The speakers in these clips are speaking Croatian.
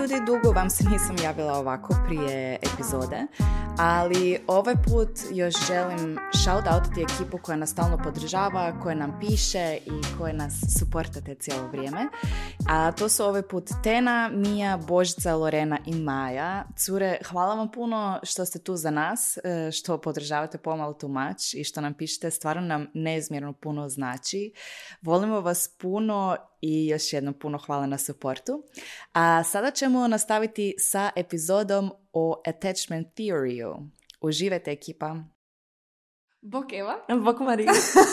ljudi, dugo vam se nisam javila ovako prije epizode, ali ovaj put još želim shout outati ekipu koja nas stalno podržava, koja nam piše i koja nas suportate cijelo vrijeme. A to su ovaj put Tena, Mija, Božica, Lorena i Maja. Cure, hvala vam puno što ste tu za nas, e, što podržavate pomalo tumač i što nam pišete, stvarno nam neizmjerno puno znači. Volimo vas puno i još jednom puno hvala na supportu. A sada ćemo nastaviti sa epizodom o attachment theory Uživajte ekipa! Bok Eva. Bok Marija.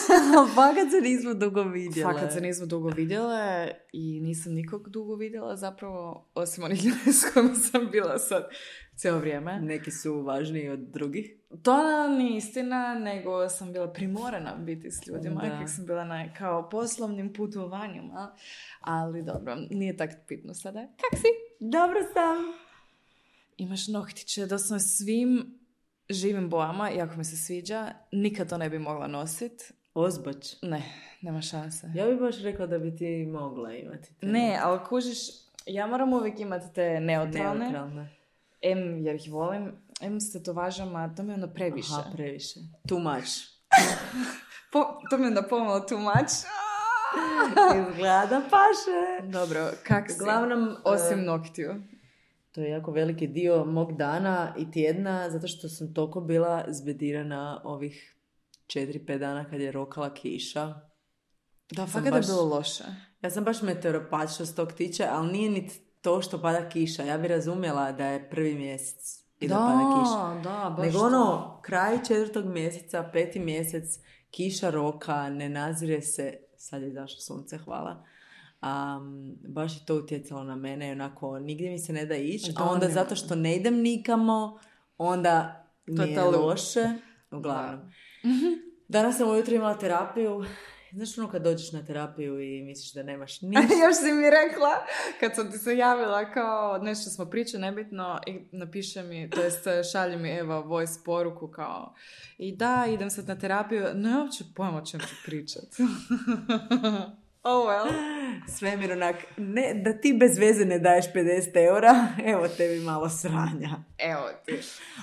Fakat se nismo dugo vidjela. Fakat se nismo dugo vidjele i nisam nikog dugo vidjela zapravo, osim onih ljudi s kojima sam bila sad cijelo vrijeme. Neki su važniji od drugih. To nije istina, nego sam bila primorana biti s ljudima, kako sam bila na kao poslovnim putovanjima. Ali dobro, nije tako bitno sada. Kak si? Dobro sam. Imaš nohtiće, da sam svim živim bojama, jako mi se sviđa, nikad to ne bi mogla nosit. Ozbač? Ne, nema šanse. Ja bih baš rekla da bi ti mogla imati. ne, ali kužiš, ja moram uvijek imati te neutralne. Neutralne. M, jer ih volim, M s tetovažama, to mi je ono previše. Aha, previše. Too much. po, to mi je onda pomalo too much. Izgleda paše. Dobro, kak si? Glavnom, osim uh, noktiju. To je jako veliki dio mog dana i tjedna, zato što sam toliko bila zbedirana ovih 4-5 dana kad je rokala kiša. Da, fakat baš, je bilo loše. Ja sam baš meteoropat što s tog tiče, ali nije ni to što pada kiša. Ja bi razumjela da je prvi mjesec i da, da pada kiša. Da, baš Nego ono, kraj četvrtog mjeseca, peti mjesec, kiša roka, ne nazire se, sad je zašlo sunce, hvala Um, baš je to utjecalo na mene onako nigdje mi se ne da ići, a onda zato što ne idem nikamo, onda mi je loše. Uglavnom. Danas sam ujutro imala terapiju. Znaš ono kad dođeš na terapiju i misliš da nemaš ništa? Još si mi rekla, kad sam ti se javila kao nešto smo pričali, nebitno, i napiše mi, to jest šalje mi Eva voice poruku kao i da, idem sad na terapiju, ne uopće pojma o čem ću pričat. Oh well. Svemir onak, ne, da ti bez veze ne daješ 50 eura, evo tebi malo sranja. Evo ti.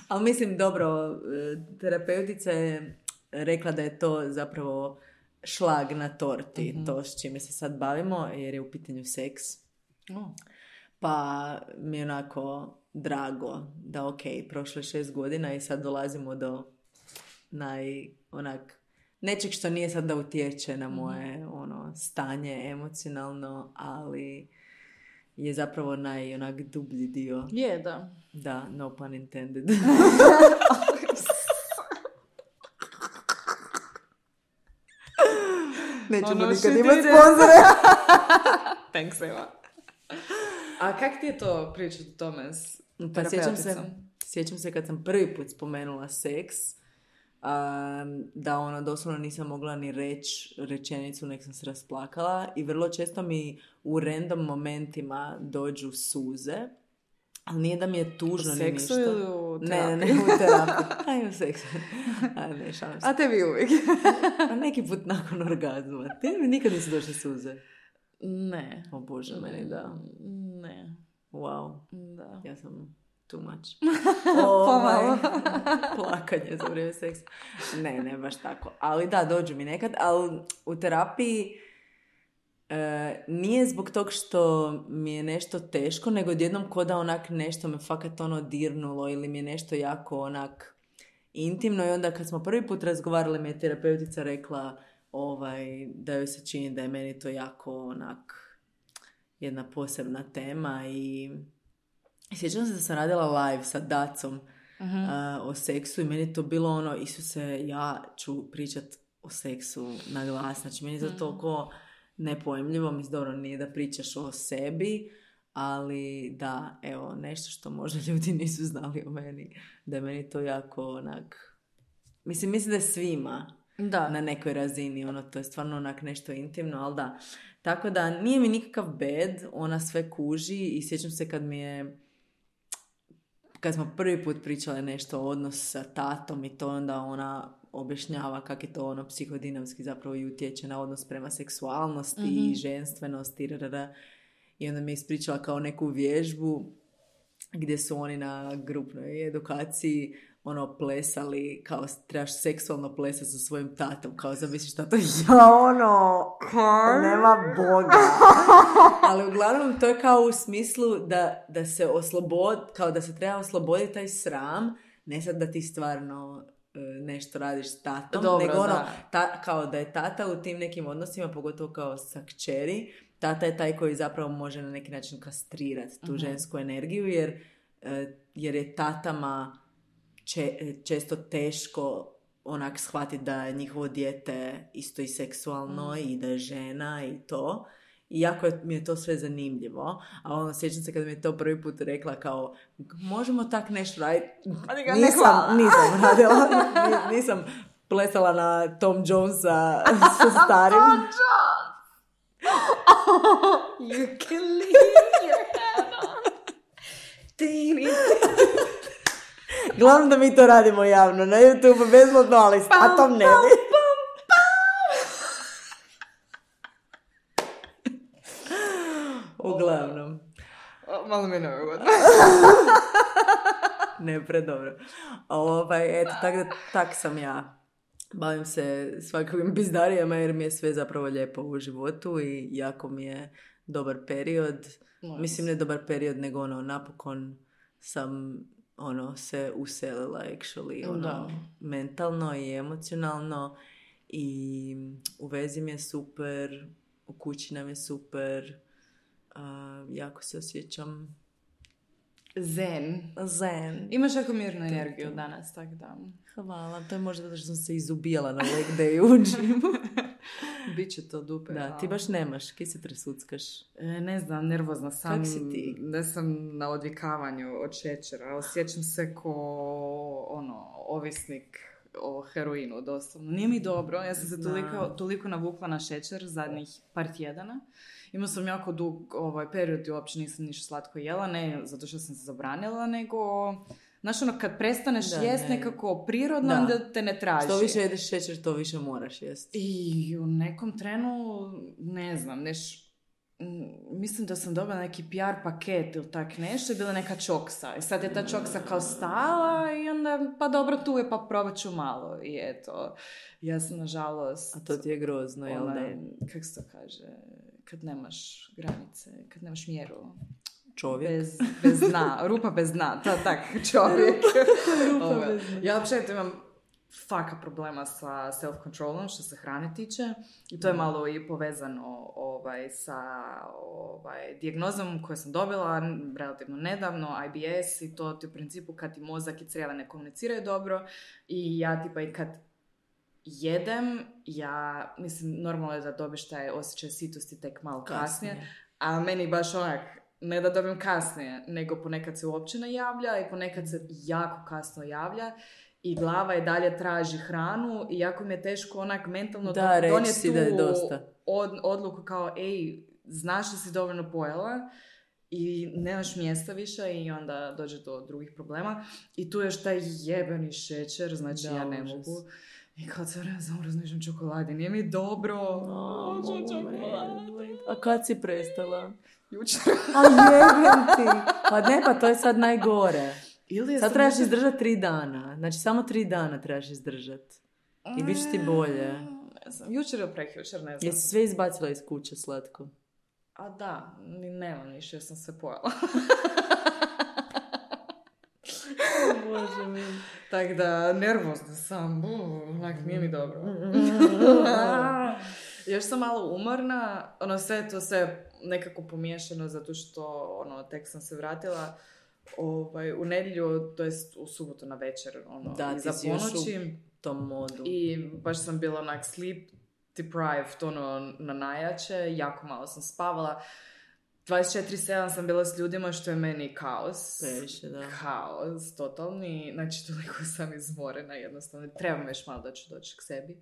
Ali mislim, dobro, e, terapeutica je rekla da je to zapravo šlag na torti, mm to s čime se sad bavimo, jer je u pitanju seks. Oh. Pa mi je onako drago da ok, prošlo je šest godina i sad dolazimo do naj, onak, nečeg što nije sad da utječe na mhm. moje ono, stanje emocionalno, ali je zapravo naj onak dublji dio. Je, da. Da, no pun intended. Nećemo ono nikad imati sponzore. Thanks, Eva. A kak ti je to pričati o tome s pa sjećam se, sjećam se kad sam prvi put spomenula seks, da ono doslovno nisam mogla ni reći rečenicu, nek sam se rasplakala i vrlo često mi u random momentima dođu suze, ali nije da mi je tužno u seksu ili u Ne, ne, u terapiji. A u seksu. A ne, šalim se. A tebi uvijek. A neki put nakon orgazma. Ti mi nikad nisu došle suze. Ne. O Bože, meni da. Ne. Wow. Da. Ja sam too much. Pomalo. plakanje za vrijeme seksa. Ne, ne baš tako. Ali da, dođu mi nekad. Ali u terapiji e, nije zbog tog što mi je nešto teško, nego odjednom ko da onak nešto me fakat ono dirnulo ili mi je nešto jako onak intimno i onda kad smo prvi put razgovarali mi je terapeutica rekla ovaj, da joj se čini da je meni to jako onak jedna posebna tema i Sjećam se da sam radila live sa Dacom uh o seksu i meni to bilo ono, Isuse, ja ću pričat o seksu na glas. Znači, meni je to uh toliko nepojemljivo. Mislim, dobro, nije da pričaš o sebi, ali da, evo, nešto što možda ljudi nisu znali o meni, da je meni to jako onak... Mislim, mislim da je svima da. na nekoj razini, ono, to je stvarno onak nešto intimno, ali da. Tako da, nije mi nikakav bed, ona sve kuži i sjećam se kad mi je kad smo prvi put pričale nešto o odnosu sa tatom i to onda ona objašnjava kako je to ono psihodinamski zapravo i utječe na odnos prema seksualnosti i mhm. ženstvenosti. i onda mi je ispričala kao neku vježbu gdje su oni na grupnoj edukaciji ono plesali, kao trebaš seksualno plesati sa svojim tatom, kao zamisliš šta to ja ono, nema Boga. Ali uglavnom to je kao u smislu da, da se oslobod, kao da se treba osloboditi taj sram, ne sad da ti stvarno e, nešto radiš s tatom, Dobro, nego ono, da. ta, kao da je tata u tim nekim odnosima, pogotovo kao sa kćeri, tata je taj koji zapravo može na neki način kastrirati tu žensku energiju, jer, e, jer je tatama često teško onak shvatiti da je njihovo dijete isto i seksualno i da je žena i to. I jako mi je to sve zanimljivo. A ono, sjećam se kad mi je to prvi put rekla kao, možemo tak nešto raditi. Nisam, nisam radila. Ni- Nisam plesala na Tom Jonesa sa starim. You can leave your head on. Glavno da mi to radimo javno na YouTube, bezmodno, ali s tatom ne bi. Uglavnom. Malo mi je neugodno. Ne, predobro. Ovaj, eto, tak, da, tak sam ja. Bavim se svakakvim pizdarijama jer mi je sve zapravo lijepo u životu i jako mi je dobar period. Mislim, ne dobar period, nego ono, napokon sam ono, se uselila actually, ono, Da. mentalno i emocionalno i u vezi mi je super, u kući nam je super, a, jako se osjećam Zen. zen. Imaš jako mirnu energiju danas, tako da. Hvala, to je možda zato što sam se izubijala na leg day u. Biće to dupe. Da, ti baš nemaš, ki se tresuckaš. E, ne znam, nervozna sam. Kak si ti? Ne sam na odvikavanju od šećera. Osjećam se ko ono, ovisnik o heroinu, doslovno. Nije mi dobro, ja sam se toliko, toliko navukla na šećer zadnjih par tjedana. Imao sam jako dug ovaj, period i uopće nisam ništa slatko jela, ne zato što sam se zabranila, nego... Znaš, ono, kad prestaneš Da, jest ne. nekako prirodno, Da. onda te ne traži. Što više jedeš šećer, to više moraš jesti. I u nekom trenu, ne znam, neš, mislim da sam dobila neki PR paket ili tak nešto, je bila neka čoksa. I sad je ta čoksa kao stala i onda, pa dobro, tu je, pa probat ću malo. I eto, ja sam nažalost... A to ti je grozno, jel da? onaj, Kak se to kaže? Kad nemaš granice, kad nemaš mjeru. Čovjek. Bez, bez dna, rupa bez dna, to tak, čovjek. Ovaj, bez dna. Ja općenito imam faka problema sa self-controlom što se hrane tiče i to je malo i povezano ovaj, sa ovaj, dijagnozom koju sam dobila relativno nedavno, IBS i to ti u principu kad ti mozak i crijeva ne komuniciraju dobro i ja tipa i kad jedem, ja mislim normalno je da dobiš taj osjećaj sitosti tek malo kasnije, a meni baš onak, ne da dobijem kasnije, nego ponekad se uopće ne javlja i ponekad se jako kasno javlja i glava i dalje traži hranu i jako mi je teško onak mentalno Da, donijeti si da je dosta. od- odluku kao, ej, znaš da si dovoljno pojela i nemaš mjesta više i onda dođe do drugih problema. I tu je još taj jebeni šećer, znači Da, ja ne užas. mogu. I kao cijelo vrijeme razmišljam čokoladi, nije mi dobro. O, Hoću moment. čokoladu. A kad si prestala? Jučer. A jebem ti. Pa ne, pa to je sad najgore. Ili Sad sam trebaš možda- izdržati tri dana. Znači, samo tri dana trebaš izdržati. I bit će ti bolje. Ne znam, jučer ili prekjučer, ne znam. Jesi sve izbacila iz kuće slatko? A da, ni nemam više, sam se pojela. Bože mi. Tako da, nervozna sam, onak, nije mi dobro. Još sam malo umorna, ono sve to sve nekako pomiješano zato što ono, tek sam se vratila ovaj, u nedjelju, to jest u subotu na večer, ono, Da, u- ponoći. Tom modu. I baš sam bila onak sleep deprived, ono, na najjače, jako malo sam spavala. 24-7 sam bila s ljudima, što je meni kaos. Previše, da. Kaos, totalni. Znači, toliko sam izmorena, jednostavno. Treba mi još malo da ću doći k sebi.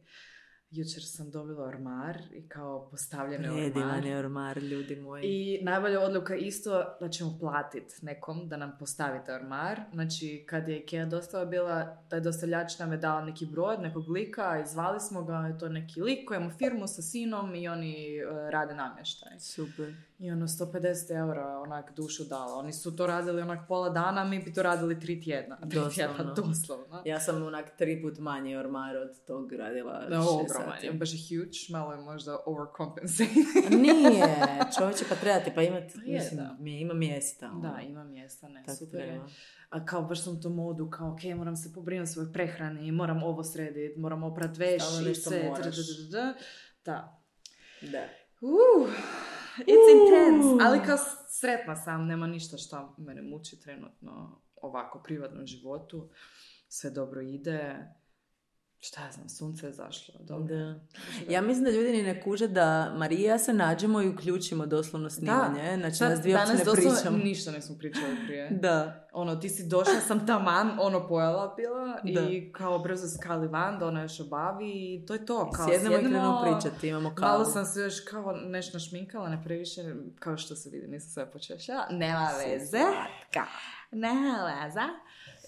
Jučer sam dobila ormar i kao postavljene ormar. Predivan je ormar, ljudi moji. I najbolja odluka isto da ćemo platiti nekom da nam posavite ormar. Znači, kad je Ikea dostava bila, taj dostavljač nam je dao neki broj od nekog lika i zvali smo ga, je to neki lik koji ima firmu sa sinom i oni e, rade namještaj. Super. I ono 150 eura onak dušu dala. Oni su to radili onak pola dana, mi bi to radili tri tjedna. Tri tjedna, Doslovno. doslovno. Ja sam onak tri put manji ormar od tog radila Da, ogroman je, baš je huge, malo je možda overcompensate. Nije, čovječe, pa trebate, pa imati, Pa je, mislim, da. mi ima mjesta. ono. da, ima mjesta, ne, Tako super je. treba. A kao baš sam u tom modu, kao ok, moram se pobrinuti o svojoj prehrani, moram ovo srediti, moram oprat veš i sve. Da. Da. Uh, it's intense, ali kao sretna sam, nema ništa što mene muči trenutno ovako privatnom životu. Sve dobro ide. Šta ja znam, sunce je zašlo. Dobro. Da. Ja mislim da ljudi ni ne kuže da Marija se nađemo i uključimo doslovno snimanje. Znači, Sad, nas dvije danas ne doslovno pričamo. ništa nismo pričali prije. Da. Ono, ti si došla, sam taman, ono, pojela bila Da. i kao brzo skali van, da ona još obavi i to je to. Kao, Sjednemo i krenemo pričati, imamo kavu. Malo sam se još kao nešto našminkala, ne previše, kao što se vidi, nisam sve počešala. Nema veze. Nema veze.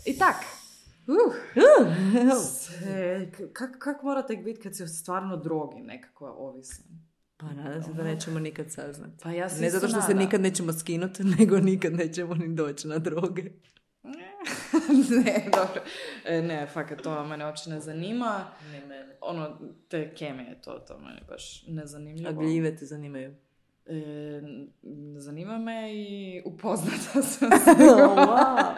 I tak. Uh. Se- Kak, kak mora tek biti kad si stvarno drogi nekako ovisan? Pa nadam se da nećemo nikad saznati. Pa ja se Ne zato što se nikad nećemo skinuti, nego nikad nećemo ni doći na droge. ne, dobro. E, ne, fakat, to mene uopće ne zanima. Ne mene. Ono, te kemije, to, to meni baš A nezanimljivo. gljive te zanimaju. E, zanima me i upoznata sam wow.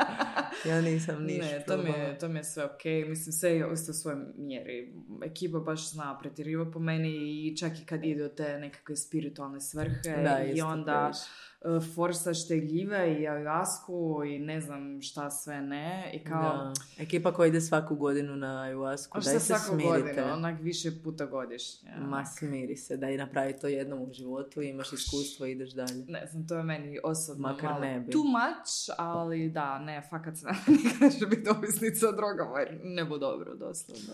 Ja nisam ništa. Ne, to mi, je, to mi je sve ok. Mislim, sve je u svojoj mjeri. Ekipa baš zna pretjeriva po meni i čak i kad ide u te nekakve spiritualne svrhe Da, i onda previše. Uh, forsaš te gljive i ajasku i ne znam šta sve ne. I kao, Da. Ekipa koja ide svaku godinu na ayahuasku, a daj se svaku smirite. godinu, onak više puta godišnje. Ma smiri se, da i napravi to jednom u životu, imaš iskustvo i ideš dalje. Ne znam, to je meni osobno Makar malo ne bi. too much, ali da, ne, fakat se nikad neće biti ovisnica drogama jer ne bu dobro, doslovno.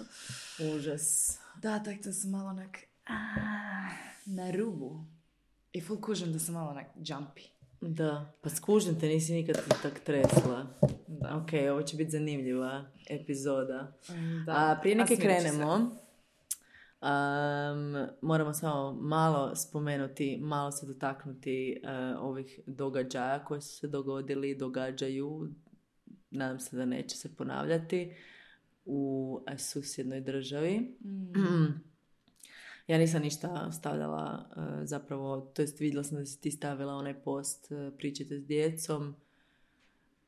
Užas. Da, tak da sam malo onak a, na rubu. I full kužim da sam malo onak jumpy. Da, pa skužim te, nisi nikad tak tresla. Da. Ok, ovo će biti zanimljiva epizoda. Da. A prije neke krenemo, um, moramo samo malo spomenuti, malo se dotaknuti uh, ovih događaja koji su se dogodili, događaju, nadam se da neće se ponavljati, u susjednoj državi. Mm. Ja nisam ništa stavljala, uh, zapravo, to jest vidjela sam da si ti stavila onaj post, uh, pričajte s djecom.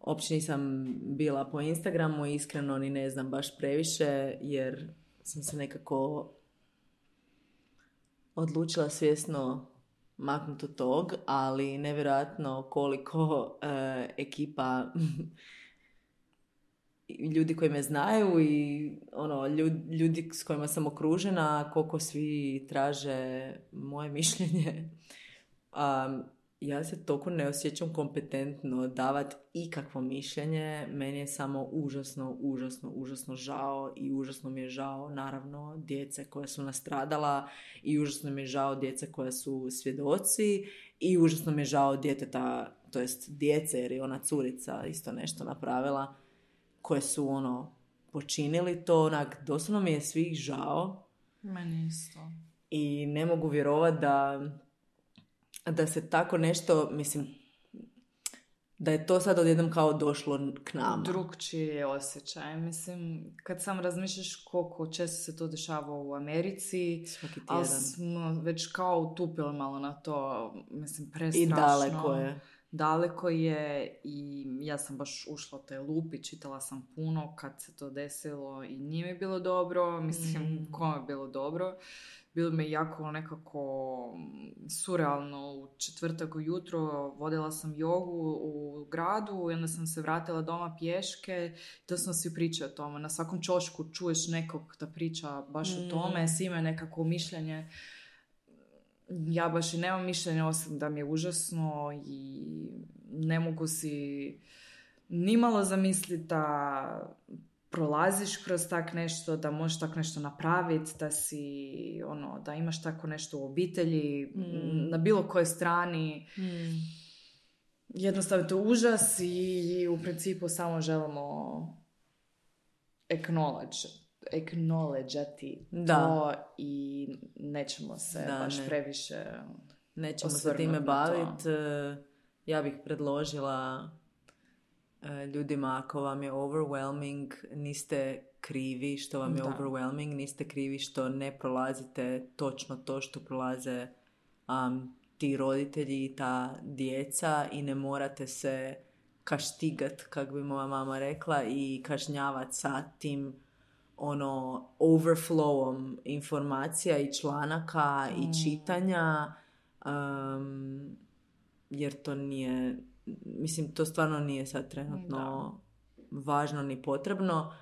Uopće nisam bila po Instagramu, iskreno ni ne znam baš previše, jer sam se nekako odlučila svjesno maknuti od tog, ali nevjerojatno koliko e, ekipa ljudi koji me znaju i ono, ljudi, s kojima sam okružena, koliko svi traže moje mišljenje. Um, ja se toliko ne osjećam kompetentno davati ikakvo mišljenje. Meni je samo užasno, užasno, užasno žao i užasno mi je žao naravno djece koja su nastradala i užasno mi je žao djece koja su svjedoci i užasno mi je žao djeteta, to jest djece jer je ona curica isto nešto napravila koje su ono počinili to, onak, doslovno mi je svih žao Meni isto. i ne mogu vjerovat da, da se tako nešto, mislim, da je to sad odjednom kao došlo k nama. Drugčiji je osjećaj. Mislim, kad sam razmišljaš koliko često se to dešava u Americi, Svaki ali smo već kao utupili malo na to, mislim, I prestrašno. daleko je. Daleko je i ja sam baš ušla u taj lup i čitala sam puno kad se to desilo i nije mi bilo dobro, mislim, Mm. kome je bilo dobro. Bilo mi je jako nekako mm, surrealno u četvrtak ujutro, vodila sam jogu u gradu i onda sam se vratila doma pješke to sam svi pričao o tome. Na svakom čošku čuješ nekog da priča baš o tome, Mm. svi imaju nekako mišljenje ja baš i nemam mišljenja osim da mi je užasno i ne mogu si nimalo zamisliti da prolaziš kroz tak nešto, da možeš tak nešto napraviti, da si, ono, da imaš tako nešto u obitelji, Mm. na bilo kojoj strani. Hmm. Jednostavno to je užas i u principu samo želimo acknowledge, acknowledgeati Da. to i nećemo se Da, baš ne. previše nećemo se time baviti. Ja bih predložila e, ljudima ako vam je overwhelming, niste krivi što vam je Da. overwhelming, niste krivi što ne prolazite točno to što prolaze um, ti roditelji i ta djeca i ne morate se kaštigat, kak bi moja mama rekla, i kažnjavat sa tim ono overflowom informacija i članaka i čitanja um, jer to nije mislim to stvarno nije sad trenutno važno ni potrebno.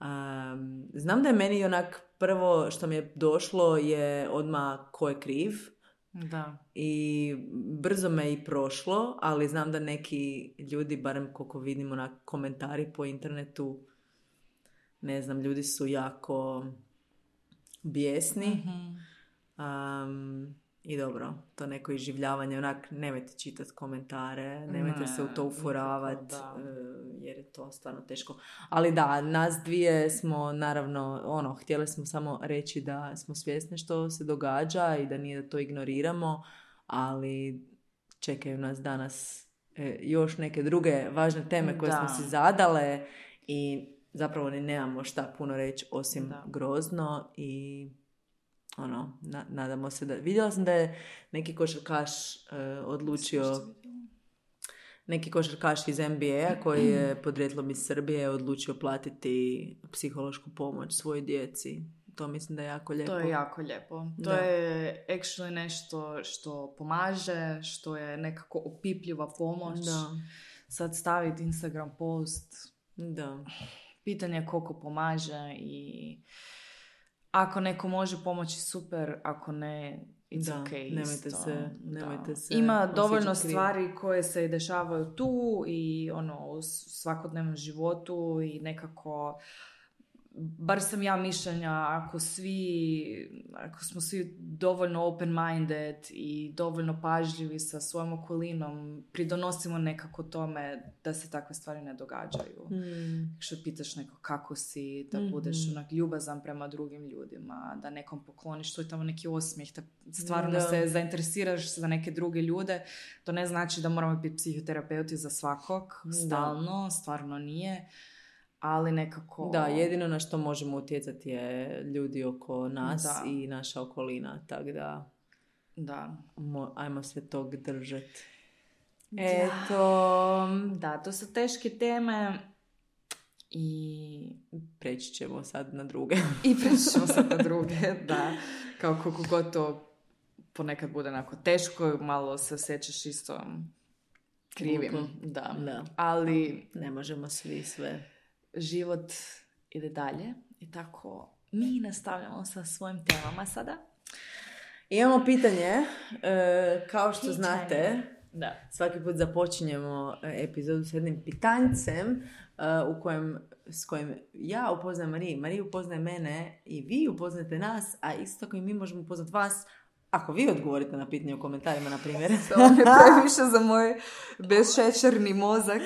Um, znam da je meni onak prvo što mi je došlo je odmah ko je kriv Da. i brzo me i prošlo, ali znam da neki ljudi, barem koliko vidim onak komentari po internetu, ne znam, ljudi su jako bijesni. Um, I dobro, to neko iživljavanje, onak, nemojte čitati komentare, nemojte Ne, se u to uforavat, nikako, da. e, jer je to stvarno teško. Ali da, nas dvije smo naravno, ono, htjeli smo samo reći da smo svjesni što se događa i da nije da to ignoriramo, ali čekaju nas danas e, još neke druge važne teme koje smo Da. si zadale i zapravo ni nemamo šta puno reći osim Da. grozno i ono, na- nadamo se da... Vidjela sam da je neki košarkaš e, odlučio, neki košarkaš iz NBA koji je podrijetlom iz Srbije odlučio platiti psihološku pomoć svojoj djeci. To mislim da je jako lijepo. To je jako lijepo. To Da. je actually nešto što pomaže, što je nekako opipljiva pomoć. Da. Sad staviti Instagram post, Da. Pitanje je koliko pomaže i ako neko može pomoći super, ako ne, it's Da, okay nemojte isto. se- Da. nemojte se Ima dovoljno krivo. stvari koje se dešavaju tu i ono u svakodnevnom životu i nekako bar sam ja mišljenja ako svi, ako smo svi dovoljno open-minded i dovoljno pažljivi sa svojom okolinom, pridonosimo nekako tome da se takve stvari ne događaju. Mm. Što pitaš neko kako si, da Mhm. budeš onak ljubazan prema drugim ljudima, da nekom pokloniš to je tamo neki osmijeh, da stvarno Da. se zainteresiraš za neke druge ljude. To ne znači da moramo biti psihoterapeuti za svakog, Da. stalno, stvarno nije, ali nekako... Da, jedino na što možemo utjecati je ljudi oko nas Da. i naša okolina, tako da Da. mo- ajmo se tog držati. Eto, Da, to su teške teme i preći ćemo sad na druge. I preći ćemo sad na druge, da. Kao koliko god to ponekad bude onako teško, malo se osjećaš isto krivim. Glupo. Da. Da. Ali Ne možemo svi sve. Život ide dalje i tako mi nastavljamo sa svojim temama sada. Imamo pitanje, e, kao što Pitanje. znate, Da. svaki put započinjemo e, epizodu s jednim pitanjcem e, u kojem, s kojim ja upoznajem Mariju, Marija upoznaje mene i vi upoznate nas, a isto tako i mi možemo upoznat vas ako vi odgovorite na pitanje u komentarima, na primjer. To je previše za moj bezšećerni mozak.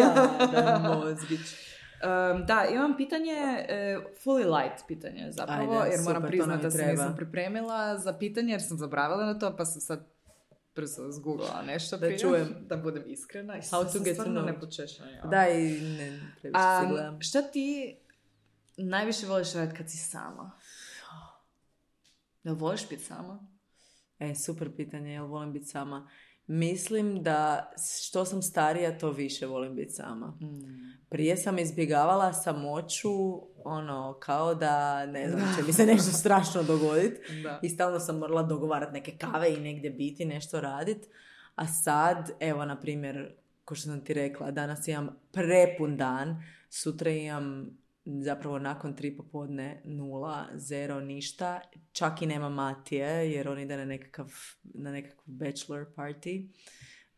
ja, da, mozgić. Um, da, imam pitanje, e, fully light pitanje zapravo, Ajde, jer moram super, to priznati da se nisam pripremila za pitanje, jer sam zaboravila na to, pa sam sad brzo zgooglala nešto Da prije, čujem. da budem iskrena. I How to get to know. ja. Da, i ne, previše se Um, gledam. šta ti najviše voliš raditi kad si sama? Jel voliš biti sama? E, super pitanje, jel volim biti sama? Mislim da što sam starija, to više volim biti sama. Prije sam izbjegavala samoću, ono, kao da, ne znam, će mi se nešto strašno dogoditi. Da. I stalno sam morala dogovarati neke kave i negdje biti, nešto raditi. A sad, evo, na primjer, ko što sam ti rekla, danas imam prepun dan, sutra imam zapravo nakon tri popodne nula, zero, ništa. Čak i nema Matije, jer on ide na nekakav, na nekakav bachelor party.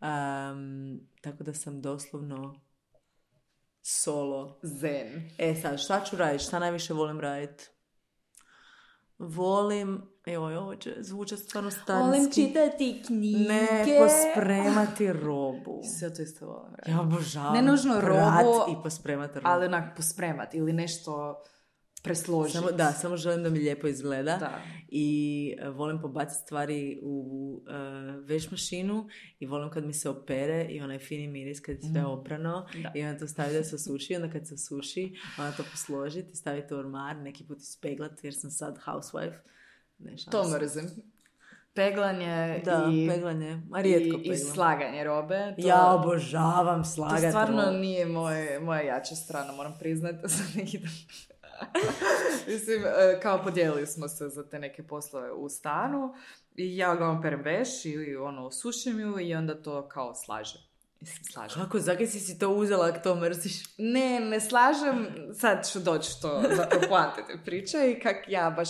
Um, tako da sam doslovno solo. Zen. E sad, šta ću raditi? Šta najviše volim raditi? Volim, evo, ovo će zvučati stvarno starinski. čitati knjige. Ne, pospremati robu. Sve to isto volim raditi. Ja obožavam Ne nužno robu, i pospremati robu. ali onak pospremat ili nešto presložiti. Samo, da, samo želim da mi lijepo izgleda. Da. I e, volim pobaciti stvari u e, veš mašinu i volim kad mi se opere i onaj fini miris kad je sve Mm. oprano Da. i onda to stavi da se suši onda kad se suši onda to posložiti i staviti u ormar, neki put ispeglati jer sam sad housewife. Ne, šalim To se. mrzim. Peglanje Da, i, peglanje. A rijetko i, i peglam. slaganje robe. To, Ja obožavam to slagati. stvarno robu. nije moj, moja jača strana, moram priznati. Neki dan. Mislim, e, kao podijelili smo se za te neke poslove u stanu i ja uglavnom perem veš i ono sušim ju i onda to kao slažem. Mislim, slažem. Kako, zakaj si si to uzela ako to mrziš? Ne, ne slažem, sad ću doći to zapravo poante te priče i kak ja baš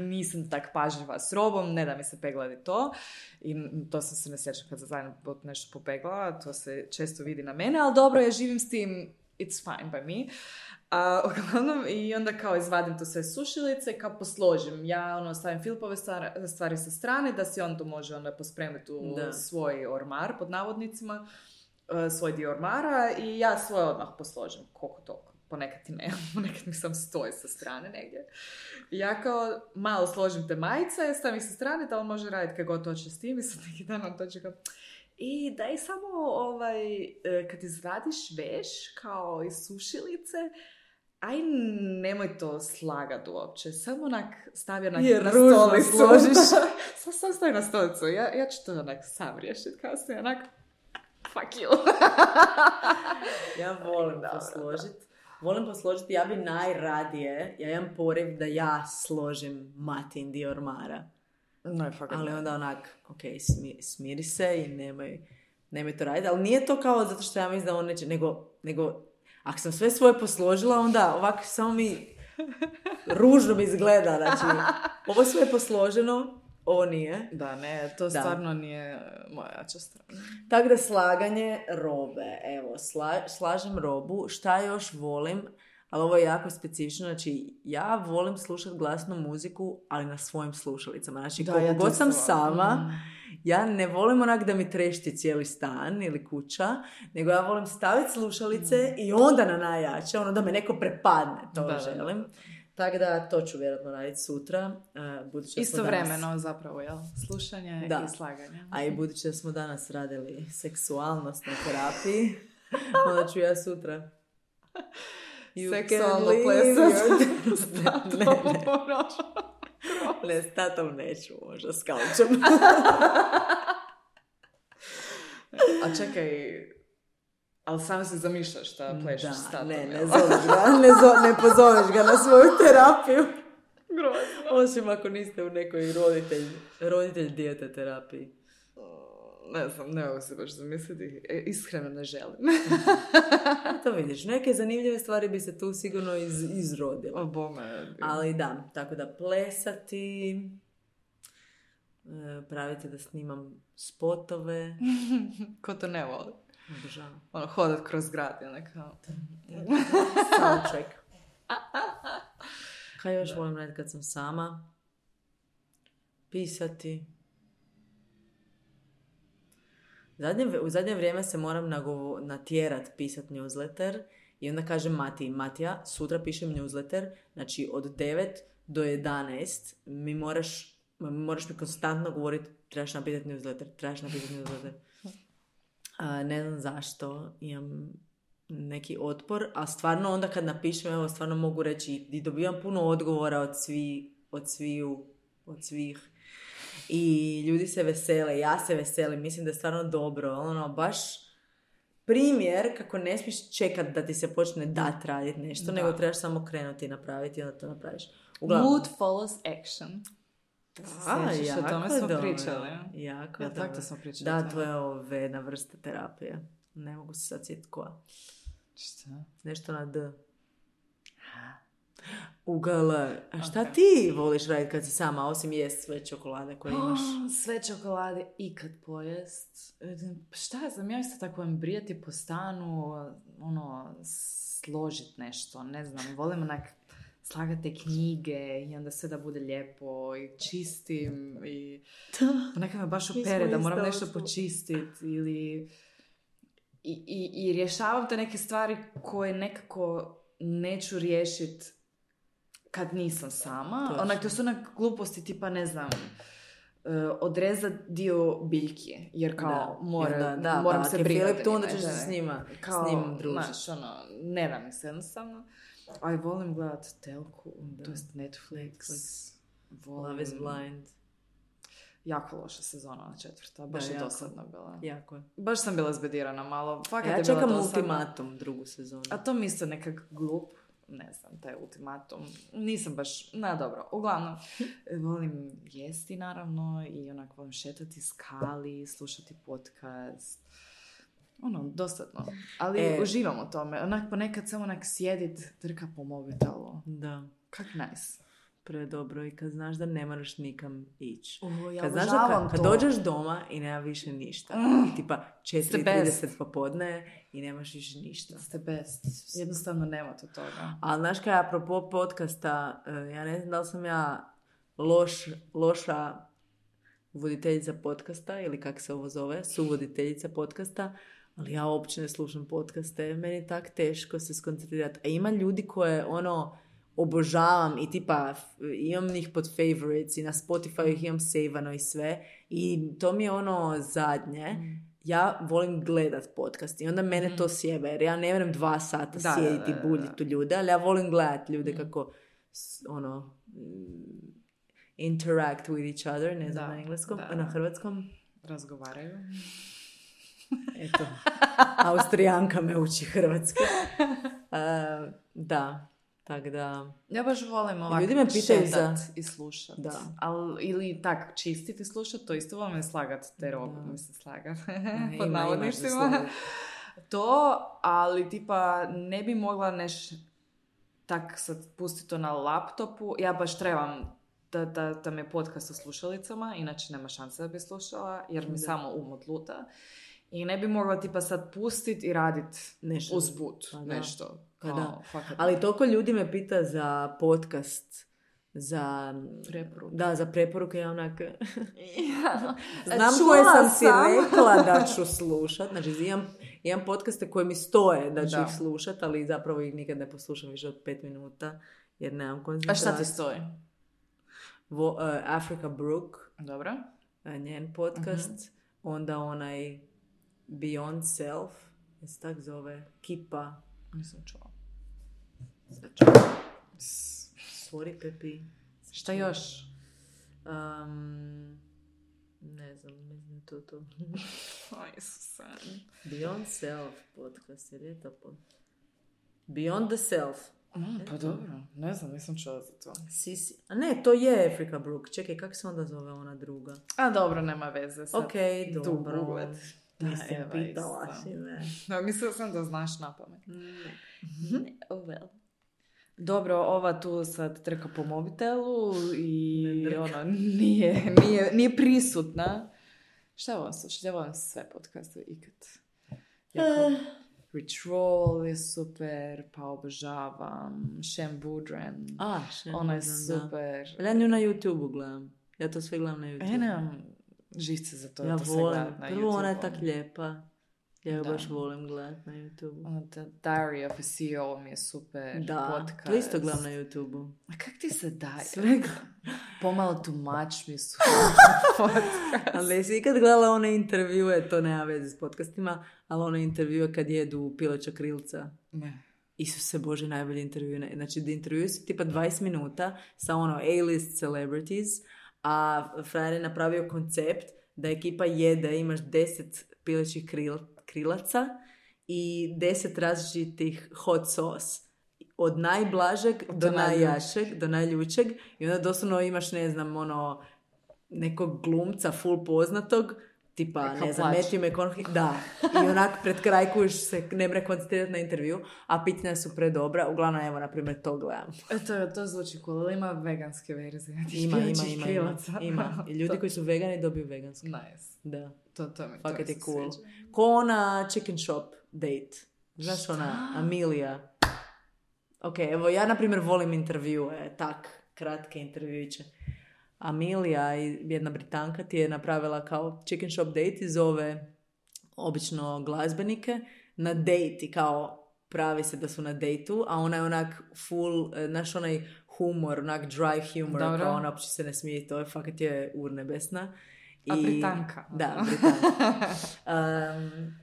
nisam tak pažljiva s robom, ne da mi se pegladi to i to sam se ne sjećam kad sam nešto popeglala, to se često vidi na mene, ali dobro, ja živim s tim, it's fine by me. A, uglavnom, i onda kao izvadim to sve sušilice kao posložim. Ja ono stavim Filipove stvar- stvari sa strane da si on to može onda pospremiti u Da. svoj ormar, pod navodnicima svoj dio ormara i ja svoje odmah posložim, koliko toliko. Ponekad i ne, ponekad mi sam stoji sa strane negdje. I ja kao malo složim te majice, stavim ih sa strane da on može raditi kako god hoće s tim i sad neki dan on dođe kao i daj samo ovaj, e, kad izradiš veš kao iz sušilice, aj nemoj to slagat uopće, samo onak stavi onak Jer na stolicu. složiš. sam, sam stavi na stolicu, ja, ja ću to onak sam riješiti kasnije, onak fuck you. Ja volim Dobro, posložiti. Volim posložiti, ja bi najradije, ja imam poriv da ja složim matin dio ormara. No, Ali onda onak, ok, smi- smiri se i nemoj, nemoj to raditi. Ali nije to kao zato što ja mislim da on neće, nego, nego ako sam sve svoje posložila, onda ovako samo mi ružno mi izgleda. Znači, ovo sve je posloženo, ovo nije. Da, ne, to Da. stvarno nije moja jača strana. Tako da slaganje robe. Evo, sla- slažem robu. Šta još volim? Ali ovo je jako specifično. Znači, ja volim slušati glasnu muziku, ali na svojim slušalicama. Znači, Da, koliko ja god sam sama, ja ne volim onak da mi trešti cijeli stan ili kuća, nego ja volim staviti slušalice i onda na najjače, ono da me neko prepadne, to Da, da, da. Tako da to ću vjerojatno raditi sutra. Uh, budući Istovremeno danas- zapravo, jel? Slušanje Da. i slaganje. a i budući da smo danas radili seksualnost na terapiji, onda ću ja sutra. You Seksualno can leave plesat. your- ne, ne, ne. S tatom neću, možda s kaučem. A čekaj, ali sam se zamišljaš šta plešeš Da, s tatom, ne, ne zoveš ga, ne, zo- ne pozoveš ga na svoju terapiju. Grozno. Osim ako niste u nekoj roditelj, roditelj dijete terapiji. Ne znam, ne mogu se baš zamisliti. E, Iskreno ne želim. To vidiš, neke zanimljive stvari bi se tu sigurno iz, izrodile. O bome. Ali da, tako da plesati, e, pravite da snimam spotove. Ko to ne voli? Obožavam. Ono, hodat kroz grad, jel kao... Soundtrack. Kaj još volim raditi kad sam sama? Pisati. Zadnje, u zadnje vrijeme se moram nagovo, natjerat pisat newsletter i onda kažem Mati, Matija, sutra pišem newsletter, znači od 9 do 11 mi moraš, mi moraš mi konstantno govoriti trebaš napisati newsletter, trebaš napisati newsletter. A, ne znam zašto, imam neki otpor, a stvarno onda kad napišem, evo stvarno mogu reći i dobivam puno odgovora od, svi, od sviju, od svih. I ljudi se vesele, ja se veselim, mislim da je stvarno dobro, ono, baš primjer kako ne smiješ čekat da ti se počne dat raditi nešto, Da. nego trebaš samo krenuti i napraviti i onda to napraviš. Uglavnom, Mood follows action. A, Sjećaš o tome smo dobro. pričali? Jako Jel tako da smo pričali Da, to je ove, jedna vrsta terapije. Ne mogu se sad sjetiti koja. Šta? Nešto na D. Ugl. A šta Ok. ti voliš raditi kad si sama, osim jest sve čokolade koje imaš? Oh, sve čokolade ikad pojest. E, Šta ja znam, ja isto tako brijati po stanu, ono, složit nešto, ne znam, volim onak slagati knjige i onda sve da bude lijepo i čistim i nekad me baš opere da moram nešto počistiti ili i, i, i rješavam te neke stvari koje nekako neću riješiti kad nisam sama. Točno. Onak, to su onak gluposti tipa, ne znam, uh, odrezat dio biljki, jer kao Da. mora, I onda, da, moram pa se brinuti. Filip tu, onda ćeš da, se s njima, kao, s njim družiti. znaš, ono, ne da mi se jednostavno. Ali volim gledat Telku, to jest Netflix. Volim... Love is blind. Jako loša sezona na četvrta, baš Da, je jako. dosadno bila. Jako je. Baš sam bila zbedirana malo. Fakat Ja je bila čekam dosadna. ultimatum drugu sezonu. A to mi isto nekak glup, ne znam, taj ultimatum. Nisam baš, na dobro, uglavnom, volim jesti naravno i onak volim šetati skali, slušati podcast. Ono, dosadno. Ali E. uživam u tome. Onak ponekad samo onak sjedit, trka po mobitelu. Da, Kak nice. predobro. I kad znaš da ne moraš nikam ići. O, ja Kad, znaš da kad, kad dođeš doma i nema više ništa. Mm. I tipa the 4.30 popodne i nemaš više ništa. It's the best. Jednostavno nema to toga. Ali znaš kaj, apropo podcasta, eh, ja ne znam da li sam ja loš, loša voditeljica podcasta ili kak se ovo zove, suvoditeljica podcasta, ali ja uopće ne slušam podcaste, meni je tak teško se skoncentrirati. A ima ljudi koje ono obožavam i tipa imam ih pod favorites i na Spotify ih imam savano i sve i to mi je ono zadnje. Ja volim gledat podcast i onda mene to sjebe jer ja ne vrem dva sata Da, sjediti i buljiti ljude, ali ja volim gledat ljude kako s- ono mm, interact with each other, ne znam Da, na engleskom, da. na hrvatskom. Razgovaraju. Eto, Austrijanka me uči hrvatski. E, da, tako da, Ja baš volim ovako Ljudi me pitaju za- i slušat. Da. Al, ili tak čistit i slušat, to isto volim slagat te robu, Da. mislim slagat. Pod navodnicima. To, ali tipa ne bi mogla neš tak sad pustiti to na laptopu. Ja baš trebam da, da, da me podcast u slušalicama, inače nema šanse da bi slušala, jer mi Da. samo um odluta. I ne bi mogla tipa sad pustit i radit nešto. usput Pa da. nešto. Pa Kao, da. Ali toliko ljudi me pita za podcast, za... preporuke. Da, za preporuke, ja onak... Znam Čula koje sam si sam. rekla da ću slušat. Znači, imam, imam podcaste koje mi stoje da ću Da. ih slušat, ali zapravo ih nikad ne poslušam više od pet minuta, jer nemam A koncentraciju. šta ti stoji? Vo, eh, Africa Brook, Dobro. eh, njen podcast, Mhm. onda onaj Beyond Self, se tak zove, Kipa. Nisam čula. Sorry, Pepi. Šta još? Um, ne znam, mislim to to. Aj, Isuse. Beyond Self podcast, jer je to pod... Beyond the Self. Mm, pa dobro, ne znam, nisam čula za to. Sisi. A ne, to je Africa Brook. Čekaj, kako se onda zove ona druga? A dobro, nema veze. Sad Ok, dobro. Da, Nisam evo, pitala si me. Da, mislila sam da znaš na pamet. Ne. Oh well. Dobro, ova tu sad trka po mobitelu i Ne ono, nije, nije, nije prisutna. Šta volim slušati? Ja volim sve podcaste ikad. Jako, Rich Roll je super, pa obožavam. Shem Budren. A, še Ona je ne znam, da. super. Ja nju na YouTube gledam. Ja to sve gledam na Ja YouTube. nemam živce za to. ja to sve volim. gledat na Prvo ona je tak lijepa. Ja ju Da. baš volim gledat na YouTube. Ono, The Diary of a CEO mi je super Da, podcast. to isto gledam na YouTube. A kak ti se daje? Svega. Pomalo tumač mi su podcast. Ali jesi ikad gledala one intervjue, to nema veze s podcastima, ali one intervjue kad jedu pileća krilca. Ne. Isuse Bože, najbolji intervju. Znači, da intervju su tipa 20 minuta sa ono A-list celebrities, a frajer je napravio koncept da ekipa jede, imaš 10 pilećih kril, krilaca i 10 različitih hot sauce. Od najblažeg do, Do najjačeg, do najljućeg. I onda doslovno imaš, ne znam, ono, nekog glumca full poznatog, tipa, ne znam. Matthew McConaughey, da. I onak pred kraj kužiš se ne mre koncentrirati na intervju, a pitanja su predobra. Uglavnom, evo, na primjer, to gledam. To, to zvuči cool, ali ima veganske verzije. Ima, ima, ima, ima, ima. I ljudi To- koji su vegani dobiju veganski. Nice. Da. To, to mi, to Fakat mi je cool. sviđa. Ko ona chicken shop date. Znaš ona, Amelia. Ok, evo ja na primjer volim intervjue, tak, kratke intervjuiće. Amelia, i jedna Britanka, ti je napravila kao chicken shop date i zove obično glazbenike na date i kao pravi se da su na dejtu, a ona je onak full, e, znaš onaj humor, onak dry humor, Dobro. kao ona uopće se ne smije, to je fakat je urnebesna. A Britanka. Da, Britanka. Um,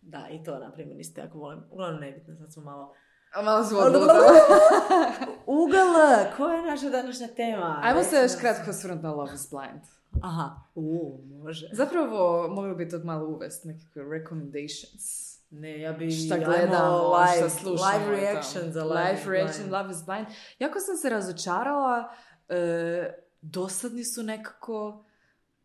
da, i to, na primjer, isto jako volim. Uglavnom, nebitno, sad smo malo... A malo su Ugal, koja je naša današnja tema? Ajmo se još kratko osvrnuti na Love is Blind. Aha, u, može. Zapravo, mogli bi to malo uvesti, nekakve recommendations. Ne, ja bi... Šta gledamo, live, šta slušamo. Live reaction za Live, reaction. Love is Blind. Jako sam se razočarala, e, dosadni su nekako,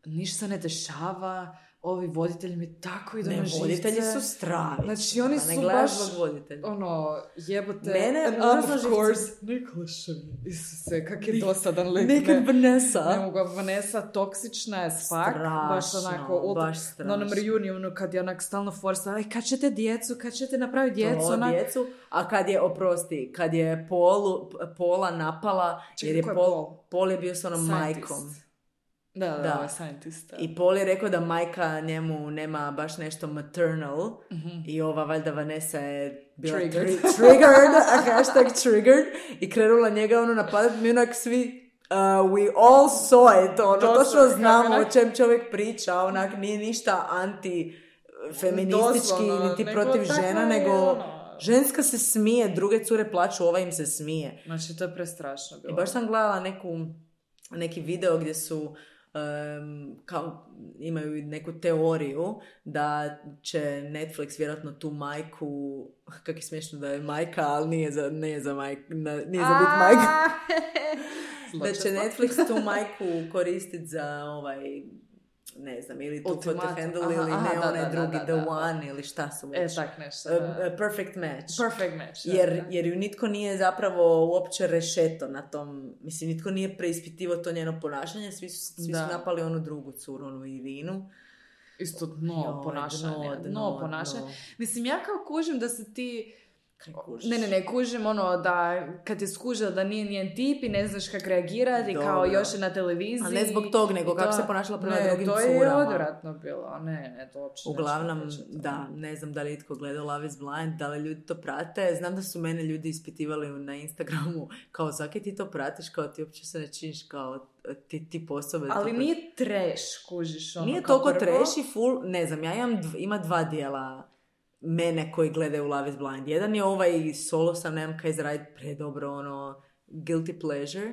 ništa ne dešava, ovi voditelji mi tako idu Ne, na voditelji su stravi. Znači, oni Pa su baš-. Ono, jebote, Mene and of course, Nikolašev, Isuse, kak je dosadan lik. Nekad ne. Vanessa. Ne mogu, Vanessa toksična je svak, baš Strašno, onako, ultra- baš na onom strašno. reunionu kad je onak stalno forsa, aj kad ćete djecu, kad ćete napraviti djecu, To, onak, djecu, a kad je, oprosti, kad je Polu, Pola napala, Čekaj, jer je je Pol? Pol je bio s onom Scientist. majkom. Da, da, Da. ovaj scientist. da. I Pol je rekao da majka njemu nema baš nešto maternal i ova valjda Vanessa je bila. Triggered. tri- triggered, a hashtag triggered i krenula njega ono napadat mi onak svi uh, we all saw it, ono, točno kako znamo o čem čovjek priča, onak nije ništa anti feministički Doslovno, niti nego protiv žena, nego ono. ženska se smije, druge cure plaću, ova im se smije. Znači, to je prestrašno bilo. I baš sam gledala neku, neki video gdje su kao imaju neku teoriju da će Netflix vjerojatno tu majku, kak je smiješno da je majka, ali nije za, nije za, majk, nije za bit majka. Da će Netflix tu majku koristiti za ovaj ne znam, ili tu the Ultimatum. handle Aha, ili aha, ne da, onaj da, drugi da, the da, da. one ili šta su E, već. tak nešto. A perfect match. Perfect match. da, Jer, da. jer ju nitko nije zapravo uopće rešeto na tom, mislim, nitko nije preispitivao to njeno ponašanje, svi su, svi su napali onu drugu curu, onu Irinu. Isto dno ponašanje. dno, ponašanje. Mislim, ja kao kužim da se ti... Kaj kužiš? Ne, ne, ne, kužim ono da kad je skužila da nije njen tip i ne znaš kak reagirati, Dobro. kao još je na televiziji. A ne zbog tog, nego kako se ponašala prema ne, drugim to je curama. odvratno bilo. Ne, ne, to uopće Uglavnom, da, ne znam da li itko gledao Love is Blind, da li ljudi to prate. Znam da su mene ljudi ispitivali na Instagramu kao zake ti to pratiš, kao ti uopće se ne činiš kao ti, ti osobe. da to Ali pratiš." nije trash, kužiš. Ono, Nije toliko trash i full, ne znam, ja imam, dv- ima dva dijela mene koji gledaju Love is Blind. Jedan je ovaj solo sam, nemam kaj izraditi predobro, ono, guilty pleasure.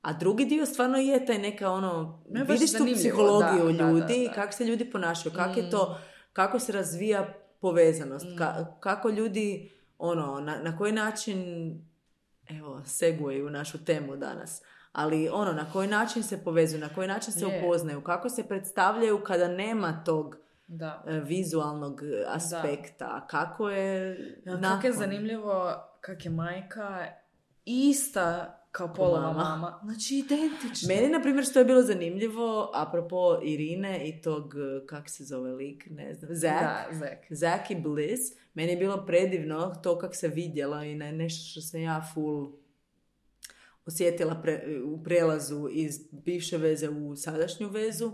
A drugi dio stvarno je taj neka ono, Ne, vidiš tu psihologiju da, ljudi, da, da. kako se ljudi ponašaju, kako je Mm. to, kako se razvija povezanost, Mm. ka- kako ljudi, ono, na, na koji način, evo, seguje u našu temu danas, ali ono, na koji način se povezuju, na koji način se upoznaju, kako se predstavljaju kada nema tog Da. e, vizualnog e, aspekta, kako je Ja, nakon. Kako je zanimljivo kak je majka ista kao polova mama. mama. Znači identična. Meni, na primjer, što je bilo zanimljivo, apropo Irine i tog, e, kak se zove lik, ne znam, Zach, Da, Zek. Zach i Bliss, meni je bilo predivno to kako se vidjela i na nešto što sam ja full osjetila pre- u prelazu iz bivše veze u sadašnju vezu,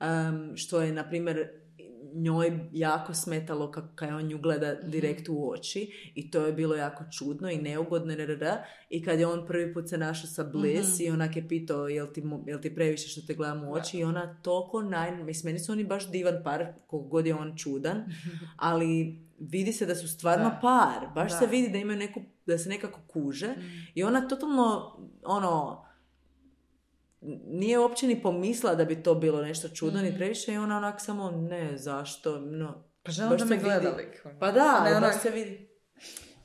um, što je, na primjer, njoj jako smetalo kako kaj on nju gleda direkt u oči i to je bilo jako čudno i neugodno rrr. i kad je on prvi put se našao sa Bliss i onak je pitao jel ti, jel ti previše što te gledam u oči i ona toliko naj... Mislim, meni su oni baš divan par, koliko god je on čudan, ali vidi se da su stvarno Da. par. Baš Da. se vidi da imaju neku, da se nekako kuže i ona totalno, ono, nije uopće ni pomisla da bi to bilo nešto čudno ni previše i ona onak samo, ne, zašto, no. Pa želim da me vidi- gleda lik. ono. Pa da, Ne, onak- se vidi.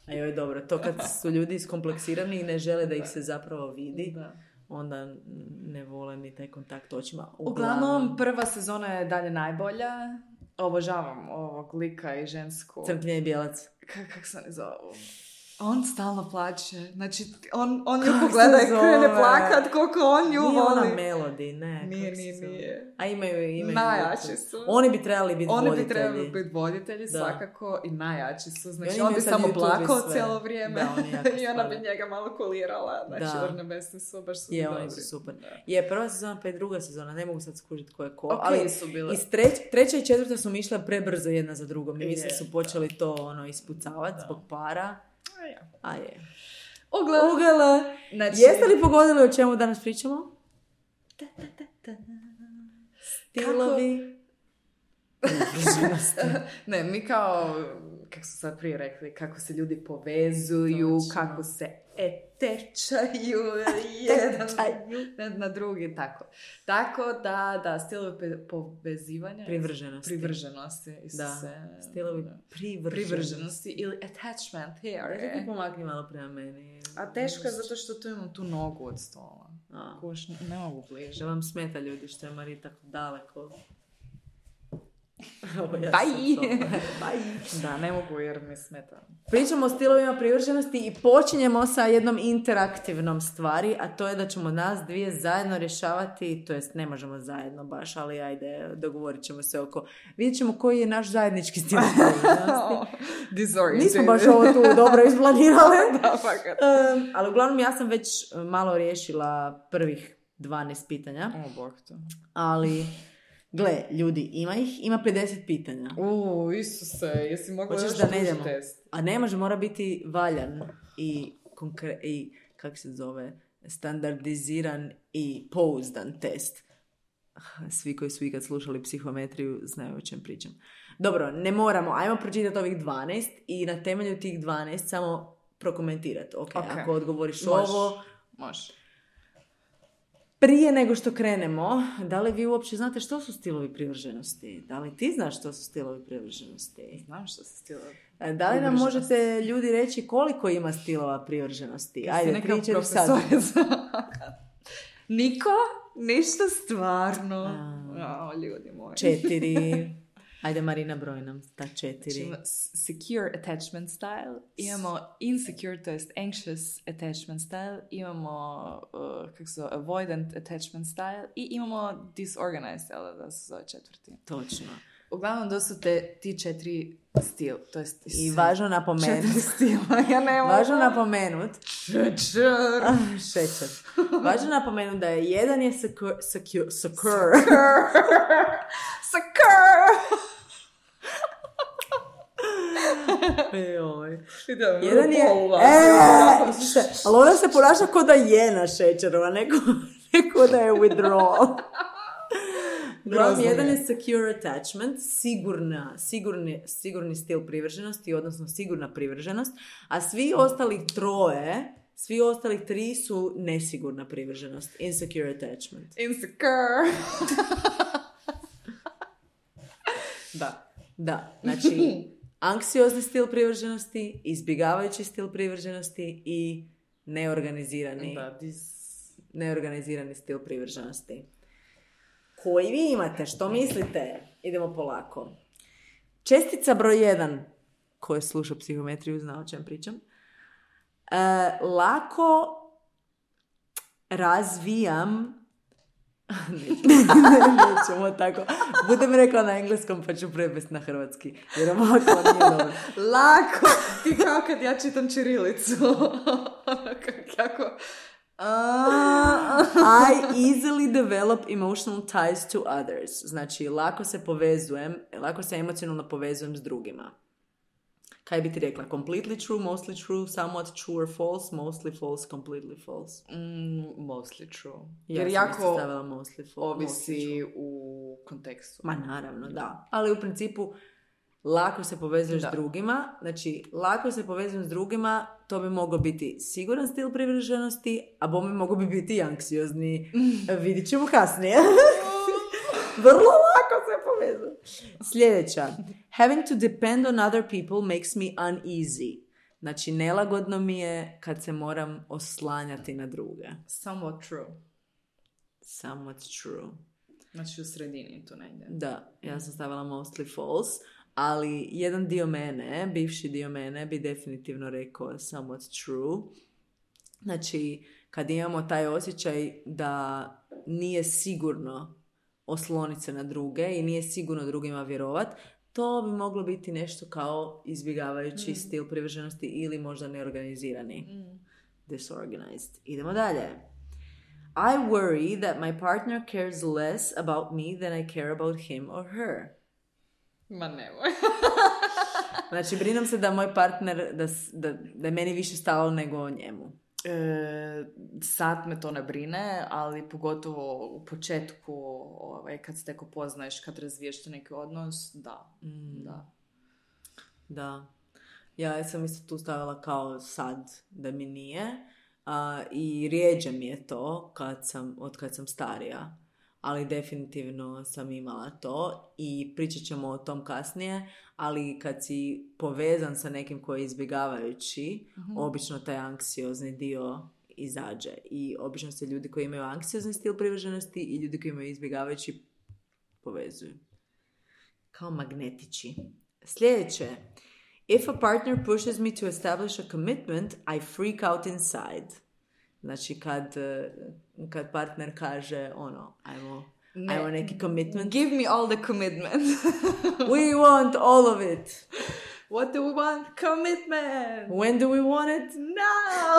A joj, dobro, to kad su ljudi iskompleksirani i ne žele da ih se zapravo vidi, Da. onda ne vole ni taj kontakt očima. Uglavnom, prva sezona je dalje najbolja. Obožavam ovog lika i žensku. Crnkinja i bijelac. Kak, kak se ne zovu? On stalno plaće. Znači, on, on nju se pogleda i krene plakat koliko on nju Nije voli. ona Melody, ne. Nije, nije, nije. A imaju, imaju. Najjači su. Oni bi trebali biti Oni voditelji. bi trebali biti voditelji Da. svakako i najjači su. Znači, on bi samo plakao cijelo vrijeme Da, i ona bi njega malo kulirala. Znači, Da. urnebesni su, baš su Je, oni su super. Da. Je, prva sezona pa i druga sezona, ne mogu sad skužiti ko je ko, Ok ali su bile. iz treć- treća i četvrta su mi išle prebrzo jedna za drugom i mislim su počeli to ono ispucavati zbog para, A ja. a je. Znači- Jeste li pogodili o čemu danas pričamo? Stilovi. Ne, mi kao, kako su sad prije rekli, kako se ljudi povezuju, Točno. kako se etečaju jedan na, na drugi, tako. Tako da, da, stilovi povezivanja. Privrženosti. Privrženosti. Da, Isuse. stilovi Da. privrženosti. Privrženosti ili attachment here. Se ti pomakni malo prema meni. A teško je zato što tu imam tu nogu od stola. Kuš, ne mogu bliže. Što vam smeta ljudi što je Marija tako daleko. Ovo ja Bye. Da, ne mogu jer mi smeta. Pričamo o stilovima privrženosti i počinjemo sa jednom interaktivnom stvari, a to je da ćemo nas dvije zajedno rješavati, to jest ne možemo zajedno baš, ali ajde, dogovorit ćemo se oko... Vidjet ćemo koji je naš zajednički stil privrženosti. Nismo baš ovo tu dobro isplanirale. da, fakat. Um, ali uglavnom ja sam već malo riješila prvih 12 pitanja, O, to. ali gle, ljudi, ima ih, ima 50 pitanja. U, Isuse, jesi mogla još da ne idemo? test? A ne može, mora biti valjan i, konkre- i kak se zove, standardiziran i pouzdan test. Svi koji su ikad slušali psihometriju znaju o čem pričam. Dobro, ne moramo, ajmo pročitati ovih 12 i na temelju tih 12 samo prokomentirati. Ok, Ok. ako odgovoriš Može. ovo, Može. Prije nego što krenemo, da li vi uopće znate što su stilovi privrženosti? Da li ti znaš što su stilovi privrženosti? Znam što se stila. E, Da li nam možete ljudi reći koliko ima stilova privrženosti? Ajde, četiri sad. Niko? Ništa stvarno. A. O, ljudi moji. Četiri. Ajde, Marina, broj nam ta četiri. Znači, secure attachment style, imamo insecure, to jest anxious attachment style, imamo, uh, kako se avoidant attachment style i imamo disorganized, jel da se zove četvrti. Točno. Uglavnom, da su te ti četiri stil, to jest I važno napomenut. četiri stila, ja ne mogu. Važno napomenut. Šećer. Šećer. Važno napomenut da je jedan je secure, secure, secure. Sucker! Joj. Idemo, Jedan je... E, se, ali ona se ponaša ko da je na šećeru, a neko, neko da je withdrawal. Grozno jedan je secure attachment, sigurna, sigurni, sigurni stil privrženosti, odnosno sigurna privrženost, a svi ostalih troje, svi ostalih tri su nesigurna privrženost, insecure attachment. Insecure. da. Da, znači, anksiozni stil privrženosti, izbjegavajući stil privrženosti i neorganizirani, neorganizirani stil privrženosti. Koji vi imate? Što mislite? Idemo polako. Čestica broj 1, ko je slušao psihometriju zna o čem pričam. E, lako razvijam Nećemo tako. Budem rekla na engleskom pa ću prevest na hrvatski. Jer ovako nije dobro. Lako! Ti kao kad ja čitam čirilicu. Kak- kako... A- I easily develop emotional ties to others. Znači, lako se povezujem, lako se emocionalno povezujem s drugima. Kaj bi ti rekla? Completely true, mostly true, somewhat true or false, mostly false, completely false. Mm, mostly true. Ja Jer sam jako mostly false. mostly ovisi u kontekstu. Ma naravno, da. Ali u principu lako se povezuješ Da. s drugima. Znači, lako se povezujem s drugima, to bi moglo biti siguran stil privrženosti, a bome mogu bi biti anksiozni. Vidit ćemo kasnije. Vrlo povezujem. Sljedeća. Having to depend on other people makes me uneasy. Znači, nelagodno mi je kad se moram oslanjati na druge. Somewhat true. Somewhat true. Znači u sredini tu negdje. Da, ja sam stavila mostly false, ali jedan dio mene, bivši dio mene, bi definitivno rekao somewhat true. Znači, kad imamo taj osjećaj da nije sigurno osloniti se na druge i nije sigurno drugima vjerovat, to bi moglo biti nešto kao izbjegavajući stil privrženosti ili možda neorganizirani. Disorganized. Idemo dalje. I worry that my partner cares less about me than I care about him or her. Ma nemoj. Znači, brinem se da moj partner, da, da, da je meni više stalo nego o njemu. E, sad me to ne brine, ali pogotovo u početku, ovaj, kad se teko poznaješ, kad razviješ neki odnos, da. Mm. da. Da. Ja sam isto tu stavila kao sad da mi nije. A, I rijeđe mi je to kad sam, od kad sam starija. Ali definitivno sam imala to i pričat ćemo o tom kasnije. Ali kad si povezan sa nekim koji je izbjegavajući, obično taj anksiozni dio izađe. I obično se ljudi koji imaju anksiozni stil privrženosti i ljudi koji imaju izbjegavajući povezuju. Kao magnetići. Sljedeće. If a partner pushes me to establish a commitment, I freak out inside. Znači kad, eh, kad partner kaže ono, ajmo, Ne. ajmo neki commitment. Give me all the commitment. We want all of it. What do we want? Commitment! When do we want it? No!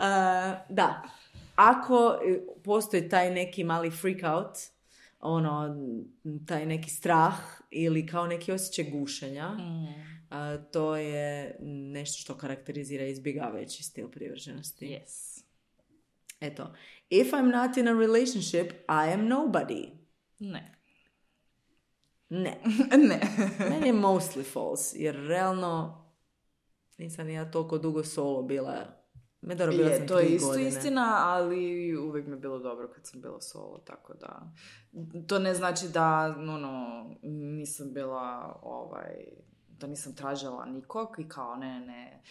Uh, da. Ako eh, postoji taj neki mali freak out, ono, taj neki strah ili kao neki osjećaj gušenja, a, to je nešto što karakterizira izbjegavajući stil privrženosti. yes. Eto, if I'm not in a relationship, I am nobody. Ne. Ne. ne. Meni je mostly false, jer realno nisam ni ja toliko dugo solo bila. Me dobro, bila Je, sam to je isto godine. istina, ali uvijek mi je bilo dobro kad sam bila solo, tako da... To ne znači da, ono, nisam bila, ovaj, da nisam tražila nikog i kao, ne, ne,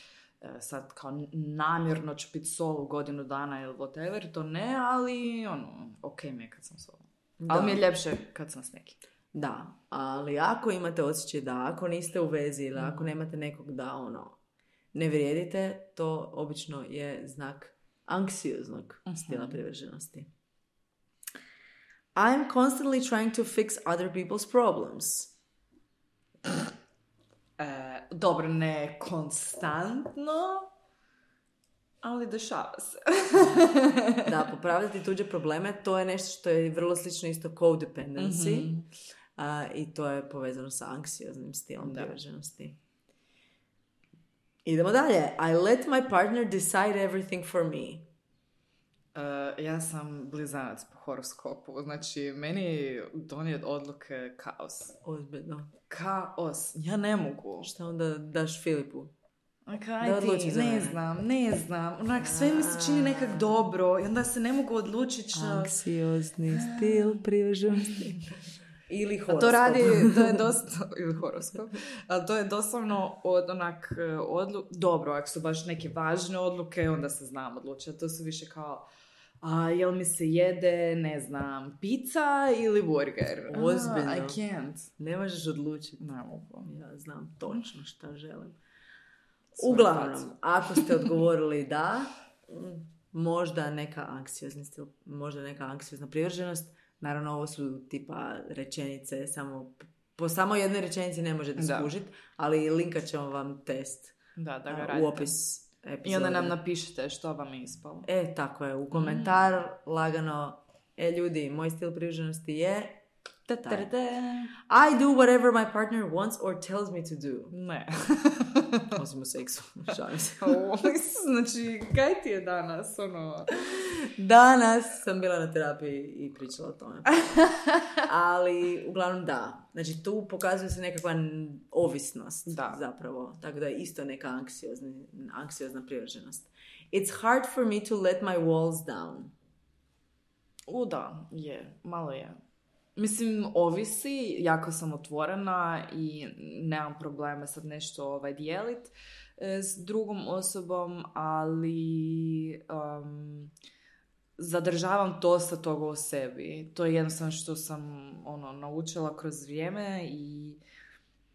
e, sad kao namjerno ću biti solo godinu dana ili whatever, to ne, ali, ono, ok mi je kad sam solo. Ali mi je ljepše kad sam s nekim. Da, ali ako imate osjećaj da ako niste u vezi ili ako nemate nekog da ono ne vrijedite, to obično je znak anksioznog stila privrženosti. I'm constantly trying to fix other people's problems. E, dobro, ne konstantno, ali dešava se. Da, popravljati tuđe probleme, to je nešto što je vrlo slično isto codependency. a, I to je povezano sa anksioznim stilom Da. Idemo dalje. I let my partner decide everything for me. E, ja sam blizanac po horoskopu, znači meni donijeti odluke kaos. Ozbiljno. Kaos, ja ne mogu. Šta onda daš Filipu? Kaj Da ti, za ne znam, ne znam. Onak, sve mi se čini nekak dobro i onda se ne mogu odlučiti što... Anksiozni stil privrženosti. Ili A horoskop. to radi, to je dosta, ili horoskop, a to je doslovno od onak odlu... Dobro, ako su baš neke važne odluke, onda se znam odlučiti. To su više kao, a jel mi se jede, ne znam, pizza ili burger? Ozbiljno. I can't. Ne možeš odlučiti. Ne mogu. Ja znam točno šta želim. Uglavnom, ako ste odgovorili da, možda neka anksiozni stil, možda neka anksiozna privrženost. Naravno, ovo su tipa rečenice, samo po samo jednoj rečenici ne možete skužiti, ali linkat ćemo vam test Da, da ga a, radite. u opis epizode. I onda nam napišite što vam je ispalo. E, tako je, u komentar lagano, e ljudi, moj stil privrženosti je. I do whatever my partner wants or tells me to do. Ne. Osim u seksu, šalim se. Znači, kaj ti je danas, ono... Danas sam bila na terapiji i pričala o tome. Ali, uglavnom da. Znači, tu pokazuje se nekakva ovisnost Da. zapravo. Tako da je isto neka anksiozni, anksiozna privrženost. It's hard for me to let my walls down. U, da, je, malo je. Mislim, ovisi, jako sam otvorena i nemam problema sad nešto ovaj, dijelit e, s drugom osobom, ali um, zadržavam dosta toga u sebi. To je jednostavno što sam ono, naučila kroz vrijeme i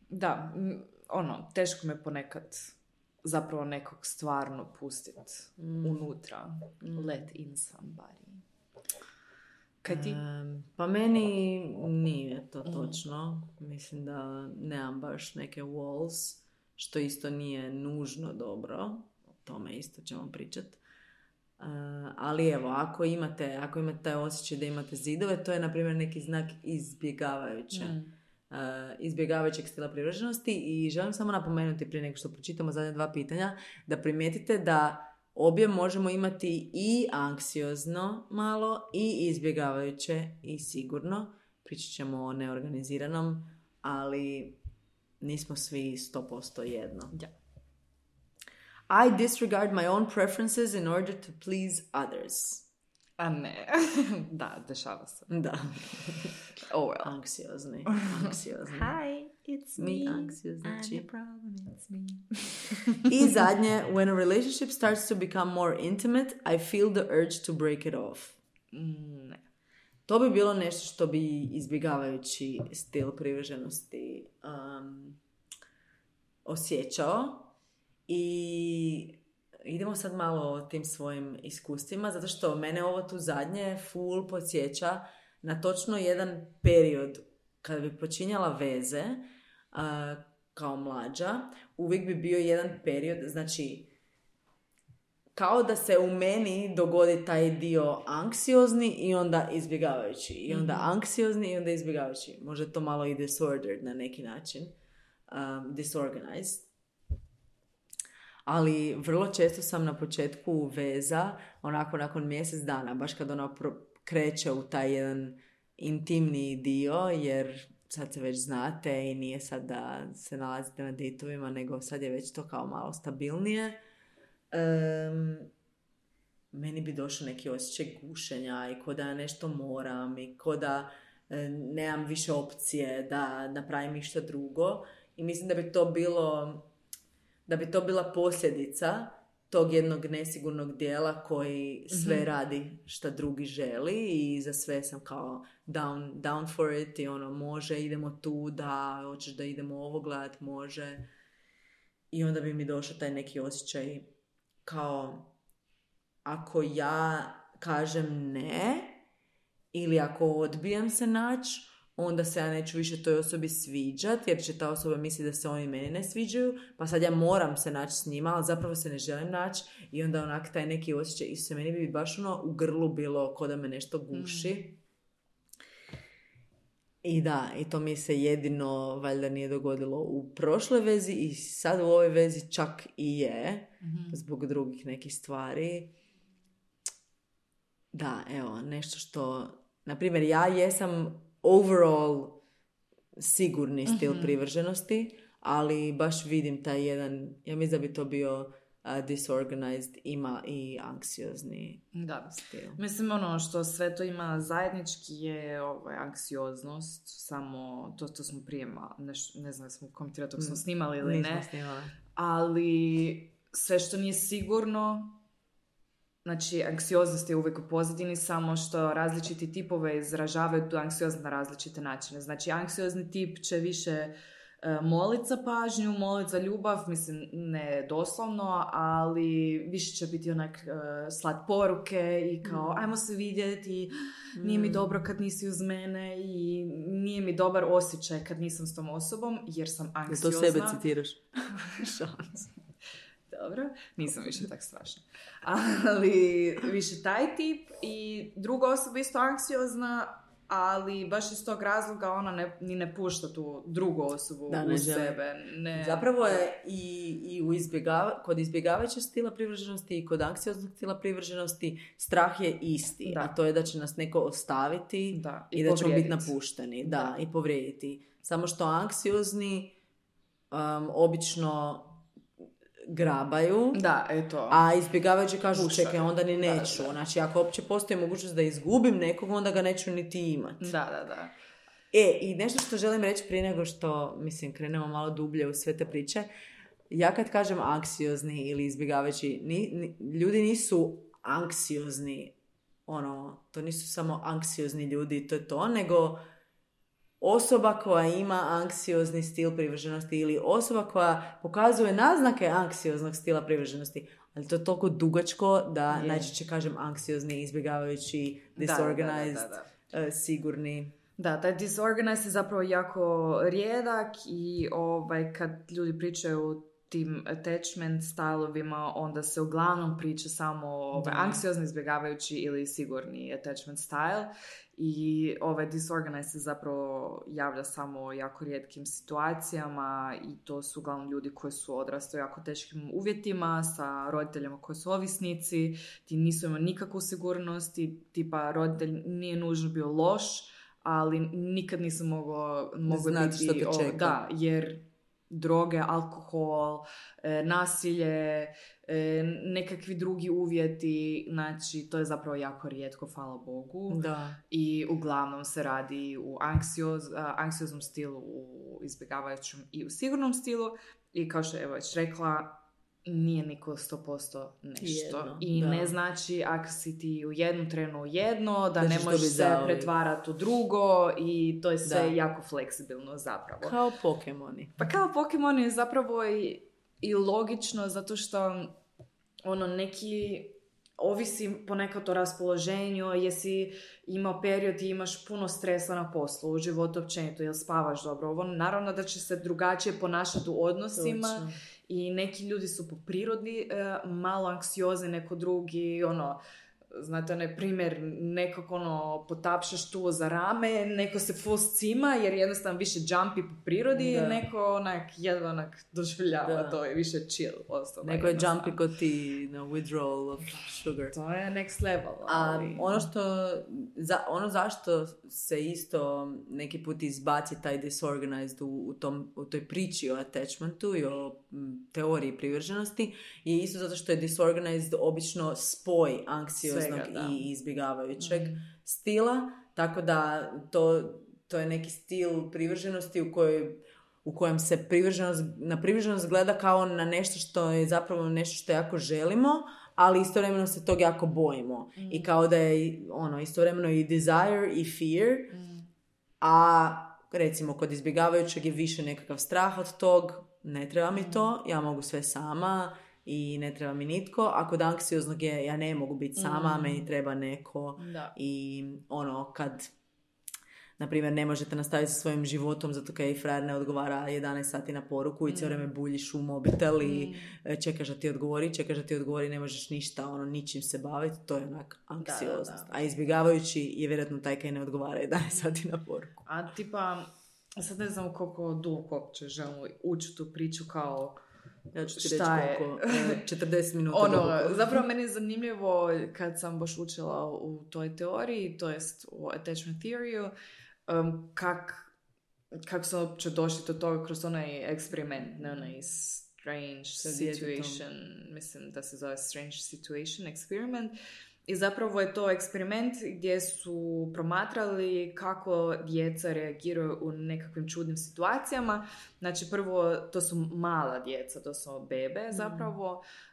da, ono, teško me ponekad zapravo nekog stvarno pustit unutra. Let in somebody. Kaj ti? Pa meni nije to točno. Mislim da nemam baš neke walls, što isto nije nužno dobro. O tome isto ćemo pričat. E, ali evo, ako imate, ako imate taj osjećaj da imate zidove, to je na primjer neki znak izbjegavajuće Mm. uh, izbjegavajućeg stila privrženosti i želim samo napomenuti prije nego što pročitamo zadnja dva pitanja da primijetite da obje možemo imati i anksiozno malo i izbjegavajuće i sigurno. Pričat ćemo o neorganiziranom, ali nismo svi 100% jedno. Ja. I disregard my own preferences in order to please others. A ne. da, dešava se. Da. Oh well. Anksiozni. Anksiozni. Hi, it's Mi anksiozni I'm the problem, it's me. I zadnje, when a relationship starts to become more intimate, I feel the urge to break it off. Mm, Ne. To bi bilo nešto što bi izbjegavajući stil privrženosti um, osjećao. I idemo sad malo o tim svojim iskustvima, zato što mene ovo tu zadnje full podsjeća na točno jedan period kada bi počinjala veze a, kao mlađa, uvijek bi bio jedan period, znači kao da se u meni dogodi taj dio anksiozni i onda izbjegavajući. I onda anksiozni i onda izbjegavajući. Možda to malo i disordered na neki način. Um, disorganized. Ali vrlo često sam na početku veza, onako nakon mjesec dana, baš kad ona pro- kreće u taj jedan intimniji dio, jer sad se već znate i nije sad da se nalazite na ditovima, nego sad je već to kao malo stabilnije. Em, meni bi došao neki osjećaj gušenja i ko da nešto moram i ko da e, nemam više opcije da napravim išta drugo. I mislim da bi to bilo da bi to bila posljedica tog jednog nesigurnog dijela koji sve radi šta drugi želi i za sve sam kao down, down for it i ono može, idemo tu, da, hoćeš da idemo ovo gledat, može. I onda bi mi došao taj neki osjećaj kao ako ja kažem ne ili ako odbijem se naći, onda se ja neću više toj osobi sviđat, jer će ta osoba misliti da se oni meni ne sviđaju, pa sad ja moram se naći s njima, ali zapravo se ne želim naći i onda onak taj neki osjećaj i se meni bi baš ono u grlu bilo ko da me nešto guši. I da, i to mi se jedino valjda nije dogodilo u prošloj vezi i sad u ovoj vezi čak i je, zbog drugih nekih stvari. Da, evo, nešto što, na primjer, ja jesam overall sigurni stil privrženosti, ali baš vidim taj jedan, ja mislim da bi to bio a, disorganized, ima i anksiozni Da. stil. Mislim, ono što sve to ima zajednički je ovaj, anksioznost, samo to, to smo prije, ma- neš, ne znam, smo komentirali dok smo snimali ili Nismo ne, snimale. ali sve što nije sigurno, znači anksioznost je uvijek u pozadini, samo što različiti tipove izražavaju tu anksioznost na različite načine. Znači, anksiozni tip će više e, molit za pažnju, molit za ljubav, mislim, ne doslovno, ali više će biti onak e, slat poruke i kao, ajmo se vidjeti, nije mi dobro kad nisi uz mene i nije mi dobar osjećaj kad nisam s tom osobom, jer sam Jel to anksiozna. sebe citiraš? Se. Dobro, nisam više tak strašna. Ali više taj tip i druga osoba isto anksiozna, ali baš iz tog razloga ona ne, ni ne pušta tu drugu osobu Da, ne uz želi. sebe. Ne, Zapravo je i, i u izbjegava, kod izbjegavajućeg stila privrženosti i kod anksioznog stila privrženosti strah je isti. Da. A to je da će nas neko ostaviti Da, i, i da ćemo biti napušteni. Da, i povrijediti. Samo što anksiozni um, obično grabaju, Da, eto. a izbjegavajući kažu Pušaju. čekaj, onda ni Da, neću. da. Znači, ako uopće postoji mogućnost da izgubim nekog, onda ga neću niti imati. Da, da, da. E, i nešto što želim reći prije nego što, mislim, krenemo malo dublje u sve te priče. Ja kad kažem anksiozni ili izbjegavajući, ni, ni- ljudi nisu anksiozni, ono, to nisu samo anksiozni ljudi, to je to, nego osoba koja ima anksiozni stil privrženosti ili osoba koja pokazuje naznake anksioznog stila privrženosti. Ali to je toliko dugačko da Je. najčešće kažem anksiozni, izbjegavajući, Da, da, da, disorganized, da, da. eh, sigurni. Da, taj disorganized je zapravo jako rijedak i ovaj, kad ljudi pričaju o tim attachment stylovima onda se uglavnom priča samo ovaj, Da. anksiozni, izbjegavajući ili sigurni attachment style i ovaj disorganized se zapravo javlja samo u jako rijetkim situacijama i to su uglavnom ljudi koji su odrastali u jako teškim uvjetima sa roditeljima koji su ovisnici, ti nisu imali nikakvu sigurnost i tipa roditelj nije nužno bio loš, ali nikad nisam mogao, biti... što te o- čeka. da, jer droge, alkohol, e, nasilje, e, nekakvi drugi uvjeti, znači to je zapravo jako rijetko, hvala Bogu. Da. I uglavnom se radi u anksioz, anksioznom stilu, u izbjegavajućem i u sigurnom stilu. I kao što je evo već rekla, nije niko 100% nešto. Jedno, I da. ne znači ako si ti u jednom trenu u jedno, da, Da ne ćeš to možeš se zauvijek. pretvarati u drugo i to je sve Da. jako fleksibilno zapravo. Kao Pokemoni. Pa kao Pokemon je zapravo i, i logično zato što ono neki ovisi ponekad o raspoloženju, jesi imao period i imaš puno stresa na poslu, u životu općenito, jel spavaš dobro. Ovo naravno da će se drugačije ponašati u odnosima Točno. I neki ljudi su po prirodi e, malo anksiozni, neko drugi, ono, znate onaj primjer, nekog ono, potapšaš tu za rame, neko se full cima jer jednostavno više jumpy po prirodi, Da. neko onak jedva onak doživljava Da. to je više chill osoba. Neko je jumpy kod ti na withdrawal of sugar. To je next level. A ali- ono što, za, ono zašto se isto neki put izbaci taj disorganized u, u, tom, u toj priči o attachmentu i o m, teoriji privrženosti je isto zato što je disorganized obično spoj Svega, i izbjegavajućeg Mhm. stila, tako da to, to je neki stil privrženosti u kojoj u kojem se privrženost, na privrženost gleda kao na nešto što je zapravo nešto što jako želimo, ali istovremeno se tog jako bojimo. I kao da je ono, istovremeno i desire i fear, Mm. a recimo kod izbjegavajućeg je više nekakav strah od tog, ne treba mi to, ja mogu sve sama i ne treba mi nitko, a kod anksioznog je ja ne mogu biti sama, Mm. meni treba neko Da. i ono kad na primjer ne možete nastaviti sa svojim životom zato kaj frajer ne odgovara 11 sati na poruku i cijelo vrijeme buljiš u mobitel i Mm. e, čekaš da ti odgovori, čekaš da ti odgovori, ne možeš ništa, ono, ničim se baviti, to je onak anksioznost. da. A izbjegavajući je vjerojatno taj kaj ne odgovara 11 sati na poruku. A tipa, sad ne znam koliko duboko uopće želimo ući u tu priču kao Ja ću ti reći Šta je? koliko, e, 40 minuta ono, zapravo meni je zanimljivo kad sam baš učila u toj teoriji, to jest u attachment theory um, kak, kak su uopće došli do toga kroz onaj eksperiment, ne onaj strange situation, mislim da se zove strange situation experiment. I zapravo je to eksperiment gdje su promatrali kako djeca reagiraju u nekakvim čudnim situacijama. Znači prvo, to su mala djeca, to su bebe zapravo, e,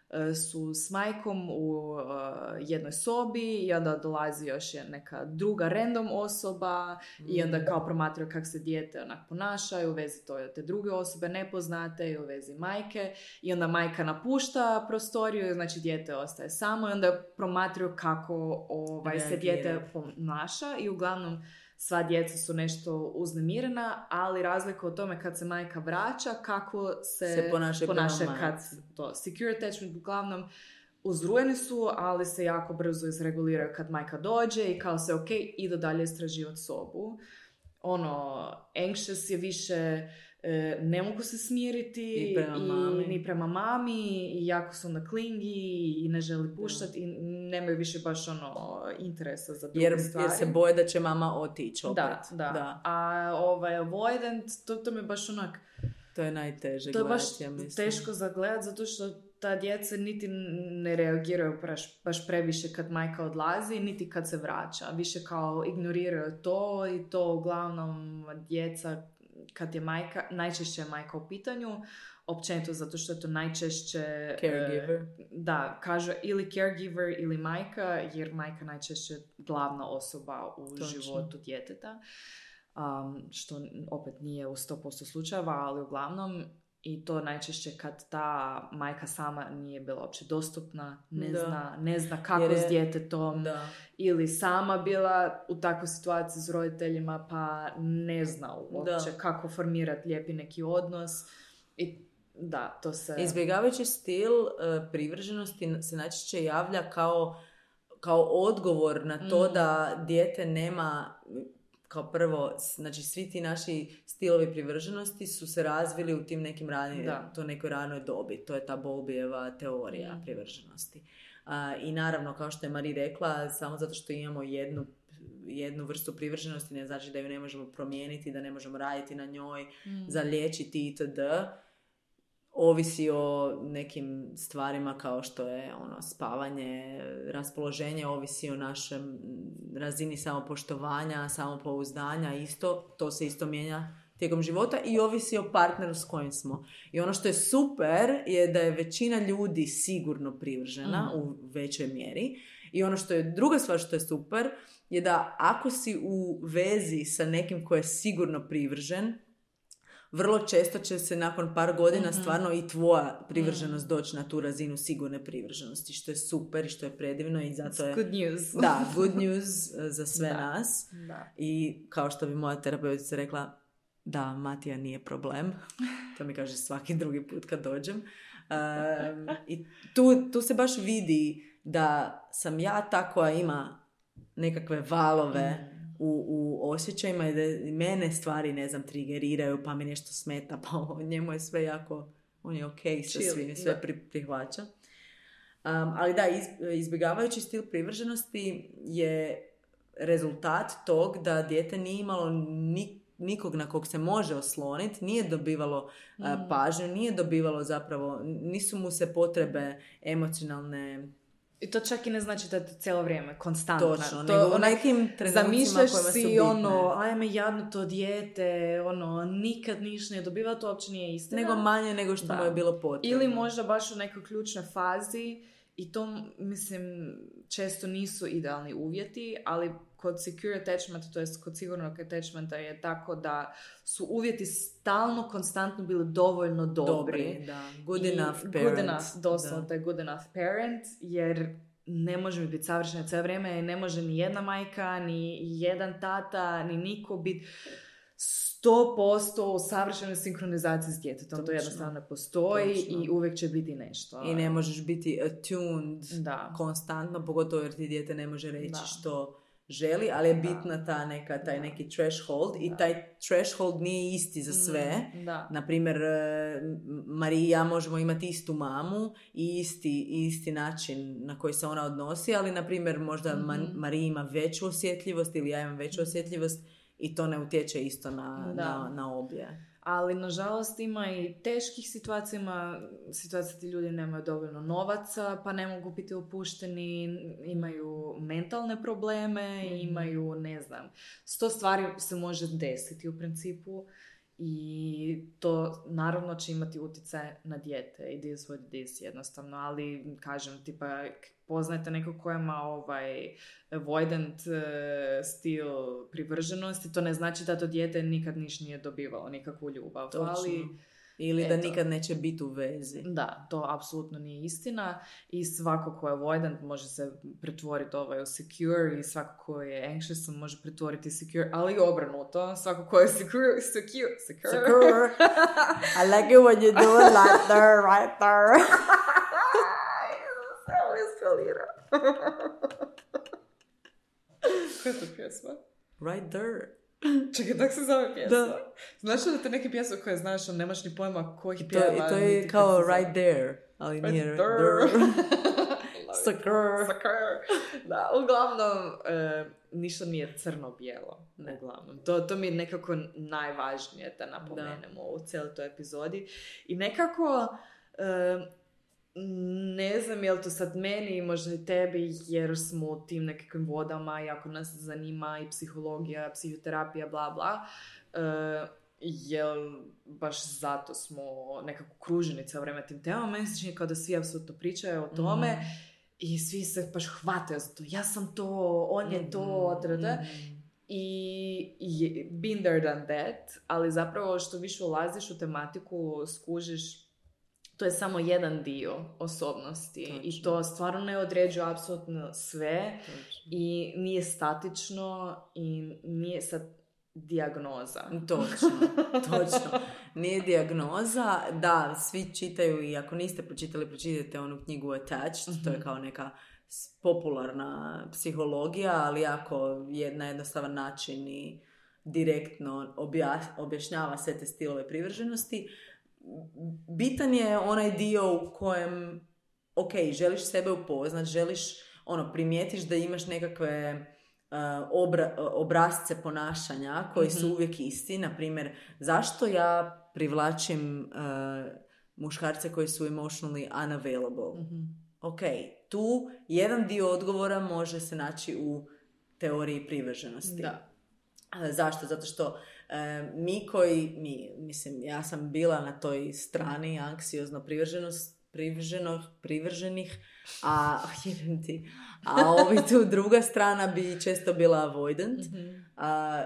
su s majkom u e, jednoj sobi i onda dolazi još neka druga random osoba i onda kao promatraju kako se dijete onak ponaša i u vezi to, te druge osobe nepoznate i u vezi majke i onda majka napušta prostoriju, znači dijete ostaje samo i onda promatraju kako ovaj, se dijete ponaša i uglavnom sva djeca su nešto uznemirena, ali razlika u tome kad se majka vraća, kako se, Se ponaša ponaša kad to secure attachment uglavnom uzrujeni su, ali se jako brzo izreguliraju kad majka dođe i kao se ok, idu dalje istraživati sobu. Ono, anxious je više ne mogu se smiriti I prema mami. ni prema mami i jako su onda klingi i ne želi puštati i nemaju više baš ono interesa za druge Jer, stvari. jer se boje da će mama otići opet. Da, da, A ovaj avoidant, to, to mi je baš onak, To je najteže to je baš gledati, ja mislim. teško za gledat zato što ta djeca niti ne reagiraju baš, baš previše kad majka odlazi, niti kad se vraća. Više kao ignoriraju to i to uglavnom djeca kad je majka, najčešće je majka u pitanju, općenito zato što je to najčešće... e, Caregiver. da, kaže ili caregiver ili majka, jer majka najčešće je glavna osoba u Točno. životu djeteta. Um, što opet nije u 100% slučajeva, ali uglavnom i to najčešće kad ta majka sama nije bila uopće dostupna, ne, Da. zna, ne zna kako Jer je- s djetetom, Da. ili sama bila u takvoj situaciji s roditeljima pa ne zna uopće Da. kako formirati lijepi neki odnos. I da, to se... Izbjegavajući stil e, privrženosti se najčešće javlja kao, kao odgovor na to Mm. da dijete nema kao prvo, znači svi ti naši stilovi privrženosti su se razvili u tim nekim ranije, Da. to nekoj ranoj dobi. To je ta Bolbijeva teorija Mm. privrženosti. A, I naravno, kao što je Mari rekla, samo zato što imamo jednu jednu vrstu privrženosti ne znači da ju ne možemo promijeniti, da ne možemo raditi na njoj, Mm. zaliječiti itd. Ovisi o nekim stvarima kao što je ono spavanje, raspoloženje, ovisi o našem razini samopoštovanja, samopouzdanja, isto, to se isto mijenja tijekom života i ovisi o partneru s kojim smo. I ono što je super je da je većina ljudi sigurno privržena Mhm. u većoj mjeri. I ono što je druga stvar što je super je da ako si u vezi sa nekim ko je sigurno privržen, vrlo često će se nakon par godina Mhm. stvarno i tvoja privrženost doći na tu razinu sigurne privrženosti, što je super i što je predivno i zato je... Good news. Da, good news eh, za sve Da. nas. Da. I kao što bi moja terapeutica rekla, da, Matija nije problem. To mi kaže svaki drugi put kad dođem. Um, I tu, tu se baš vidi da sam ja ta koja ima nekakve valove u, u osjećajima i da mene stvari, ne znam, trigeriraju, pa mi nešto smeta, pa njemu je sve jako, on je ok sa svim, sve pri, prihvaća. Um, ali da, iz- izbjegavajući stil privrženosti je rezultat tog da dijete nije imalo ni, nikog na kog se može osloniti, nije dobivalo Mm. pažnju, nije dobivalo zapravo, nisu mu se potrebe emocionalne I to čak i ne znači da je to cijelo vrijeme, konstantno. točno, to, nego u onak, nekim Zamišljaš si ono, ajme jadno to dijete, ono, nikad ništa ne dobiva, to uopće nije istina. nego manje nego što Da. mu je bilo potrebno. Ili možda baš u nekoj ključnoj fazi i to, mislim, često nisu idealni uvjeti, ali kod secure attachmenta, to jest kod sigurnog attachmenta je tako da su uvjeti stalno, konstantno bili dovoljno dobri. dobri, da. Good I enough parent. Good enough, doslovno je good enough parent, jer ne može biti savršena cijelo vrijeme, ne može ni jedna majka, ni jedan tata, ni niko biti 100% u savršenoj sinkronizaciji s djetetom. To jednostavno ne postoji Točno. i uvijek će biti nešto. I ne možeš biti attuned Da. konstantno, pogotovo jer ti dijete ne može reći Da. što želi, ali je bitna ta neka, taj Da. neki threshold i Da. taj threshold nije isti za sve. Mm, Da. Naprimjer, e, Marija i ja možemo imati istu mamu i isti, isti način na koji se ona odnosi, ali na primjer možda Mhm. Marija ima veću osjetljivost ili ja imam veću osjetljivost i to ne utječe isto na, na, na obje. Ali, nažalost, ima i teških situacija, ima situacija ti ljudi nemaju dovoljno novaca, pa ne mogu biti opušteni, imaju mentalne probleme, Mhm. imaju, ne znam, sto stvari se može desiti u principu i to naravno će imati utjecaj na dijete. It is what it is jednostavno, ali kažem, tipa, poznajete nekog ko ima ovaj avoidant eh, stil privrženosti, to ne znači da to dijete nikad niš nije dobivalo nikakvu ljubav. Točno. Ali Ili da eto. nikad neće biti u vezi. da, to apsolutno nije istina i svako ko je avoidant može se pretvoriti ovaj u secure i svako ko je anxious može pretvoriti secure, ali i obrnuto. Svako ko je secure, secure, secure. Secure. I like it when you do it like there, right there. Koja je to pjesma? Right there. Čekaj, tak se zove pjesma? Da. Znaš li da te neke pjesme koje znaš, ali nemaš ni pojma kojih To, pjeva? to niti je kao right there, ali Right nije there. there. Secure. Secure. Da, uglavnom, e, ništa nije crno-bijelo. Ne. Uglavnom. To, to mi je nekako najvažnije da napomenemo u cijeloj toj epizodi. I nekako, e, ne znam je li to sad meni, možda i tebi, jer smo u tim nekakvim vodama, jako nas zanima i psihologija, psihoterapija, bla bla. E, jel baš zato smo nekako kruženi cijelo vrijeme tim temama. Meni se čini kao da svi apsolutno pričaju o tome Mhm. i svi se baš hvataju za to. Ja sam to, on je to, da, mhm. I, i been there done that, ali zapravo što više ulaziš u tematiku, skužiš, to je samo jedan dio osobnosti i Točno. to stvarno ne određuje apsolutno sve Točno. i nije statično i nije sad dijagnoza. Točno, točno. nije dijagnoza. Da, svi čitaju i ako niste pročitali, pročitajte onu knjigu Attached, to je kao neka popularna psihologija, ali jako je na jednostavan način i direktno obja- objašnjava sve te stilove privrženosti. Bitan je onaj dio u kojem, ok, želiš sebe upoznat, želiš, ono, primijetiš da imaš nekakve uh, obra- obrazce ponašanja koji su uvijek isti. Na primjer, zašto ja privlačim uh, muškarce koji su emotionally unavailable? Ok, tu jedan dio odgovora može se naći u teoriji privrženosti. Da. A, Zašto? Zato što mi koji, mi, mislim, ja sam bila na toj strani anksiozno privrženost, privrženo, privrženih, a, ti, a ovi tu druga strana bi često bila avoidant. A,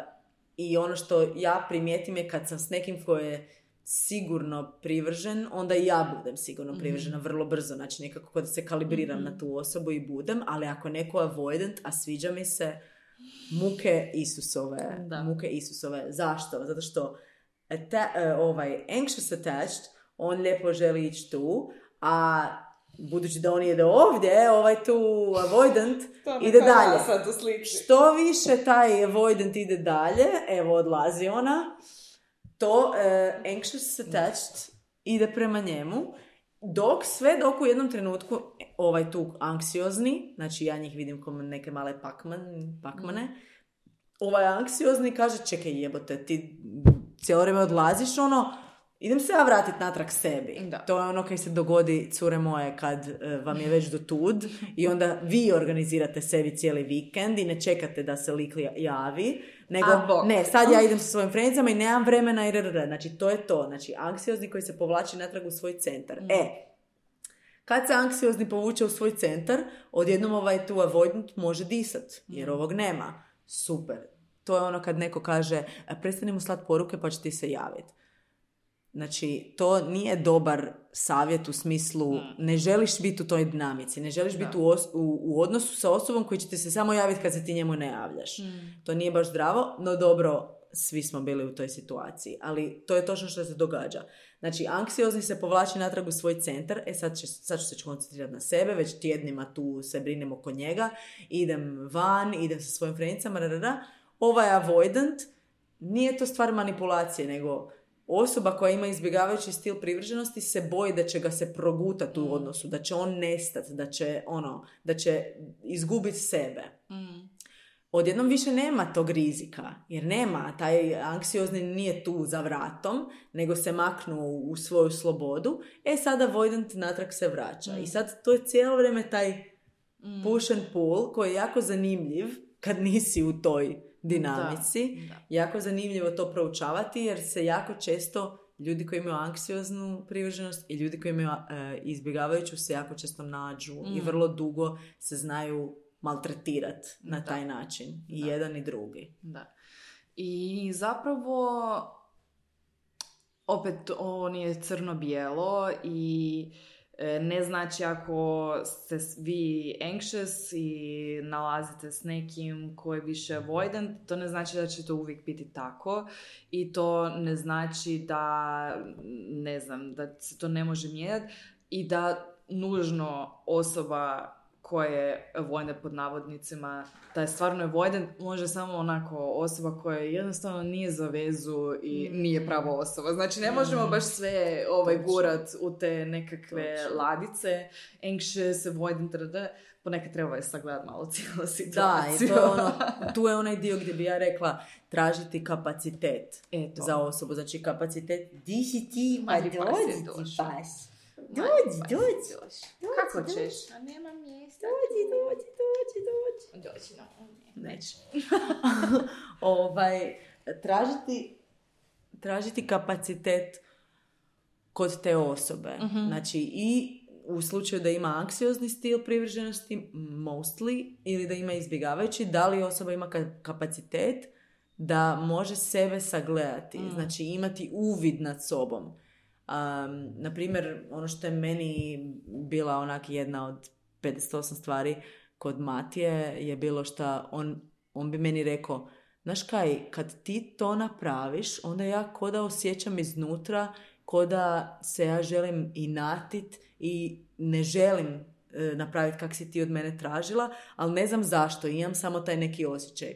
I ono što ja primijetim je kad sam s nekim ko je sigurno privržen, onda i ja budem sigurno privržena vrlo brzo. Znači nekako kada se kalibriram na tu osobu i budem, ali ako je neko avoidant, a sviđa mi se, muke Isusove. Da. Muke Isusove. Zašto? Zato što ata- e, ovaj anxious attached, on lijepo želi ići tu, a budući da on ide ovdje, ovaj tu avoidant ide dalje. Što više taj avoidant ide dalje, evo odlazi ona, to e, anxious attached ide prema njemu, dok sve dok u jednom trenutku ovaj tu anksiozni, znači ja njih vidim kao neke male pakman, pakmane, ovaj anksiozni kaže čekaj jebote, ti cijelo vrijeme odlaziš ono, idem se ja vratit natrag sebi. Da. To je ono kaj se dogodi, cure moje, kad e, vam je već do tud i onda vi organizirate sebi cijeli vikend i ne čekate da se lik li- javi, nego A, ne, sad ja idem sa svojim frendicama i nemam vremena i rrr. Znači, to je to. Znači, anksiozni koji se povlači natrag u svoj centar. E, kad se anksiozni povuče u svoj centar, odjednom ovaj tu avoidant može disat, jer ovog nema. Super. To je ono kad neko kaže, "A, prestani mu slat poruke pa će ti se javiti. Znači, to nije dobar savjet u smislu ne želiš biti u toj dinamici, ne želiš biti u, os- u, u odnosu sa osobom koji će ti se samo javiti kad se ti njemu ne javljaš. To nije baš zdravo, no dobro, svi smo bili u toj situaciji. Ali to je točno što se događa. Znači, anksiozni se povlači natrag u svoj centar, e sad, će, sad ću se koncentrirati na sebe, već tjednima tu se brinem oko njega, idem van, idem sa svojim frenicama, rarara. Ovaj avoidant, nije to stvar manipulacije, nego osoba koja ima izbjegavajući stil privrženosti se boji da će ga se progutati u odnosu, da će on nestati, da će, ono, da će izgubiti sebe. Odjednom više nema tog rizika, jer nema, taj anksiozni nije tu za vratom, nego se maknu u svoju slobodu, e sada avoidant natrag se vraća. I sad to je cijelo vrijeme taj push and pull koji je jako zanimljiv kad nisi u toj dinamici. Da, da. Jako zanimljivo to proučavati jer se jako često ljudi koji imaju anksioznu privrženost i ljudi koji imaju e, izbjegavajuću se jako često nađu i vrlo dugo se znaju maltretirati na Da. taj način. I jedan i drugi. Da. I zapravo opet ovo nije crno-bijelo i ne znači ako ste vi anxious i nalazite s nekim koji je više avoidant, to ne znači da će to uvijek biti tako i to ne znači da, ne znam, da se to ne može mijenjati i da nužno osoba koja je avoidant pod navodnicima, da je stvarno avoidant, može samo onako osoba koja jednostavno nije za vezu i nije prava osoba. Znači ne možemo baš sve ovaj gurat u te nekakve Točno. ladice, anxious, avoidant, rd. Ponekad treba je sagledati malo cijelu Da, situaciju. i to je ono, tu je onaj dio gdje bi ja rekla tražiti kapacitet Eto. za osobu. Znači kapacitet, di si ti, pa Ajde, pa dođi ti došao. pas. Dođi, dođi. Kako ćeš? A nema mjesta. Dođi, dođi, dođi, Dođi na Neće. ovaj, tražiti, tražiti kapacitet kod te osobe. Znači i u slučaju da ima anksiozni stil privrženosti, mostly, ili da ima izbjegavajući, da li osoba ima ka- kapacitet da može sebe sagledati, znači imati uvid nad sobom. Um, na primjer, ono što je meni bila onak jedna od 58 stvari kod Matije je bilo što on, on bi meni rekao Znaš kaj, kad ti to napraviš, onda ja ko da osjećam iznutra, ko da se ja želim inatit i ne želim e, napraviti kak si ti od mene tražila, ali ne znam zašto, imam samo taj neki osjećaj.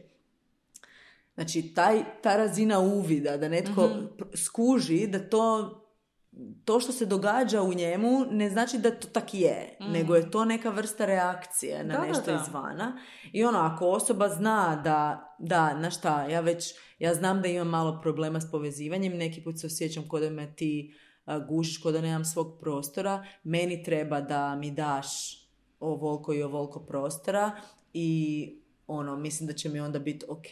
Znači, taj, ta razina uvida, da netko Mhm. pr- skuži da to to što se događa u njemu ne znači da to tak je, nego je to neka vrsta reakcije na. Da, nešto da. izvana. I ono, ako osoba zna da, da, znaš šta, ja već, ja znam da imam malo problema s povezivanjem, neki put se osjećam kod da me ti a, gušiš, kod da nemam svog prostora, meni treba da mi daš ovoliko i ovoliko prostora i ono, mislim da će mi onda biti ok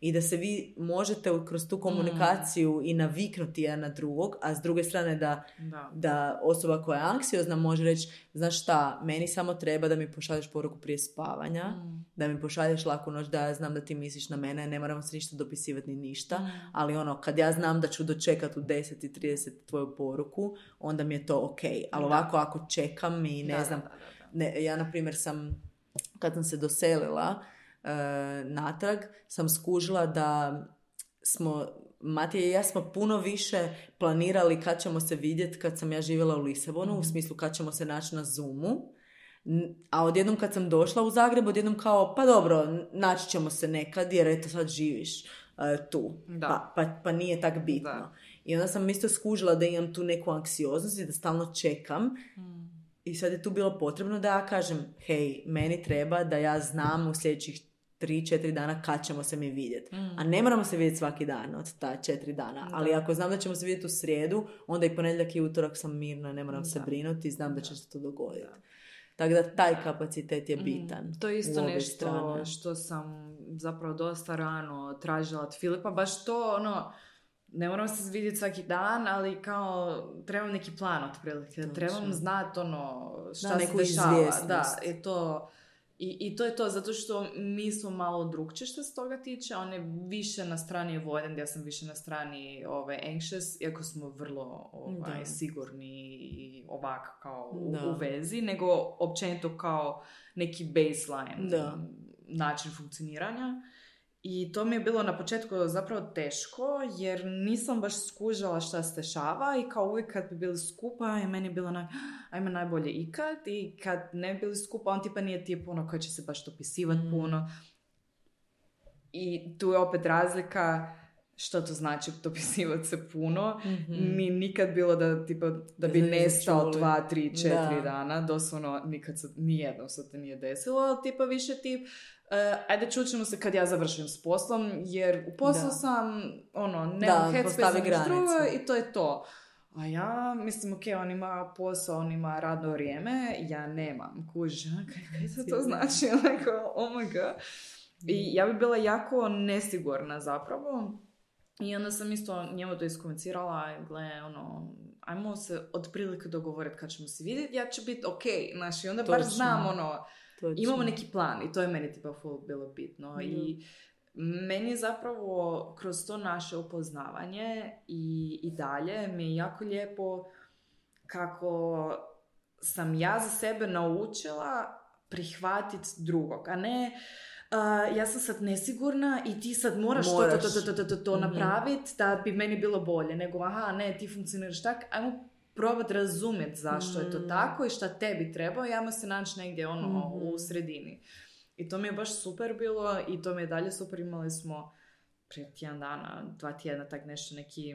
i da se vi možete kroz tu komunikaciju i naviknuti jedan na drugog, a s druge strane da, Da. da osoba koja je anksiozna može reći, znaš šta, meni samo treba da mi pošalješ poruku prije spavanja, Mm. da mi pošalješ laku noć, da ja znam da ti misliš na mene, ne moramo se ništa dopisivati ni ništa, Mm. ali ono, kad ja znam da ću dočekat u 10.30 tvoju poruku, onda mi je to ok. Ali Da. ovako ako čekam i ne Da, znam, da, da, da. ne, ja na primjer sam, kad sam se doselila natrag, sam skužila da smo, Matija i ja smo puno više planirali kad ćemo se vidjeti kad sam ja živjela u Lisabonu, u smislu kad ćemo se naći na Zoomu. A odjednom kad sam došla u Zagreb, odjednom kao, pa dobro, naći ćemo se nekad jer eto sad živiš e, tu. Da. Pa, pa, pa nije tak bitno. Da. I onda sam isto skužila da imam tu neku anksioznost i da stalno čekam. Mm. I sad je tu bilo potrebno da ja kažem, hej, meni treba da ja znam u sljedećih 3-4 dana kad ćemo se mi vidjeti. Mm. A ne moramo se vidjeti svaki dan od ta 4 dana. Ali ako znam da ćemo se vidjeti u srijedu, onda i ponedjeljak i utorak sam mirna, ne moram se Da. brinuti i znam da će Da. se to dogoditi. Tako da taj kapacitet je Mm, bitan. To je isto nešto strane. što sam zapravo dosta rano tražila od Filipa. Baš to, ono, ne moram se vidjeti svaki dan, ali kao trebam neki plan otprilike. Trebam znati ono šta Da, se neku dešava. Da, i to... I, I to je to, zato što mi smo malo drugčije što se toga tiče, on je više na strani avoidant, ja sam više na strani ove, anxious, iako smo vrlo ovaj, Da. sigurni i ovak kao u, u vezi, nego općenito kao neki baseline Da. način funkcioniranja. I to mi je bilo na početku zapravo teško, jer nisam baš skužala šta se dešava i kao uvijek kad bi bili skupa i meni je bilo onak, ajme najbolje ikad i kad ne bi bili skupa, on tipa nije tip ono koji će se baš dopisivati Mm. puno. I tu je opet razlika što to znači dopisivati se puno. Mhm. Mi nikad bilo da, tipa, da Da bi nestao dva, tri, četiri Da. dana. Doslovno nikad se, nijedno se to nije desilo, ali tipa više tip, e, ajde čućemo se kad ja završim s poslom, jer u poslu Da. sam, ono, Da, nemam headspace i to je to. A ja, mislim, ok, on ima posao, on ima radno vrijeme, ja nemam, kuži, kaj, kaj se to znači, like, oh my god. I ja bi bila jako nesigurna zapravo. I onda sam isto njemu to iskomunicirala, gle, ono, ajmo se otprilike dogovoriti kad ćemo se vidjeti, ja ću biti ok, znači, onda bar Točno. znam, ono, Točno. imamo neki plan i to je meni tipa full bilo bitno Mhm. i meni je zapravo kroz to naše upoznavanje i, i dalje mi je jako lijepo kako sam ja za sebe naučila prihvatiti drugog, a ne uh, ja sam sad nesigurna i ti sad moraš, to, Moraš. to, to, to, to, to, Mhm. napraviti da bi meni bilo bolje, nego aha, ne, ti funkcioniraš tak, ajmo probati razumjeti zašto je to Mm. tako i šta tebi treba i ajmo se naći negdje ono Mhm. u sredini. I to mi je baš super bilo i to mi je dalje super. Imali smo prije tjedan dana, dva tjedna, tak nešto neki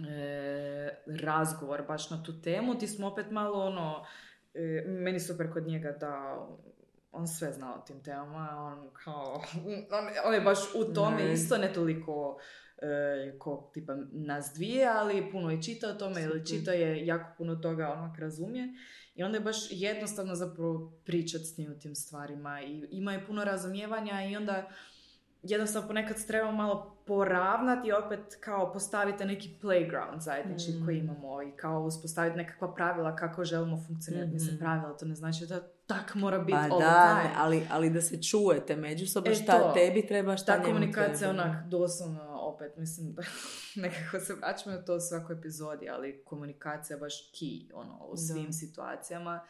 e, razgovor baš na tu temu. Ti smo opet malo ono, e, meni super kod njega da on sve zna o tim temama, on kao, on, on je baš u tome Nice. isto, ne toliko e, ko tipa nas dvije, ali puno je čita o tome ili čita je jako puno toga onak razumije. I onda je baš jednostavno zapravo pričat s njim o tim stvarima i ima je puno razumijevanja i onda jednostavno ponekad treba malo poravnati i opet kao postavite neki playground zajednički Mm. koji imamo i kao uspostaviti nekakva pravila kako želimo funkcionirati. Mhm. Mislim, pravila to ne znači da tak mora biti Pa all da, time. ali, ali da se čujete međusobno E, šta to. tebi treba, šta Ta komunikacija treba. onak doslovno opet, mislim, nekako se vraćamo na to u svakoj epizodi, ali komunikacija je baš key ono, u svim Da. situacijama.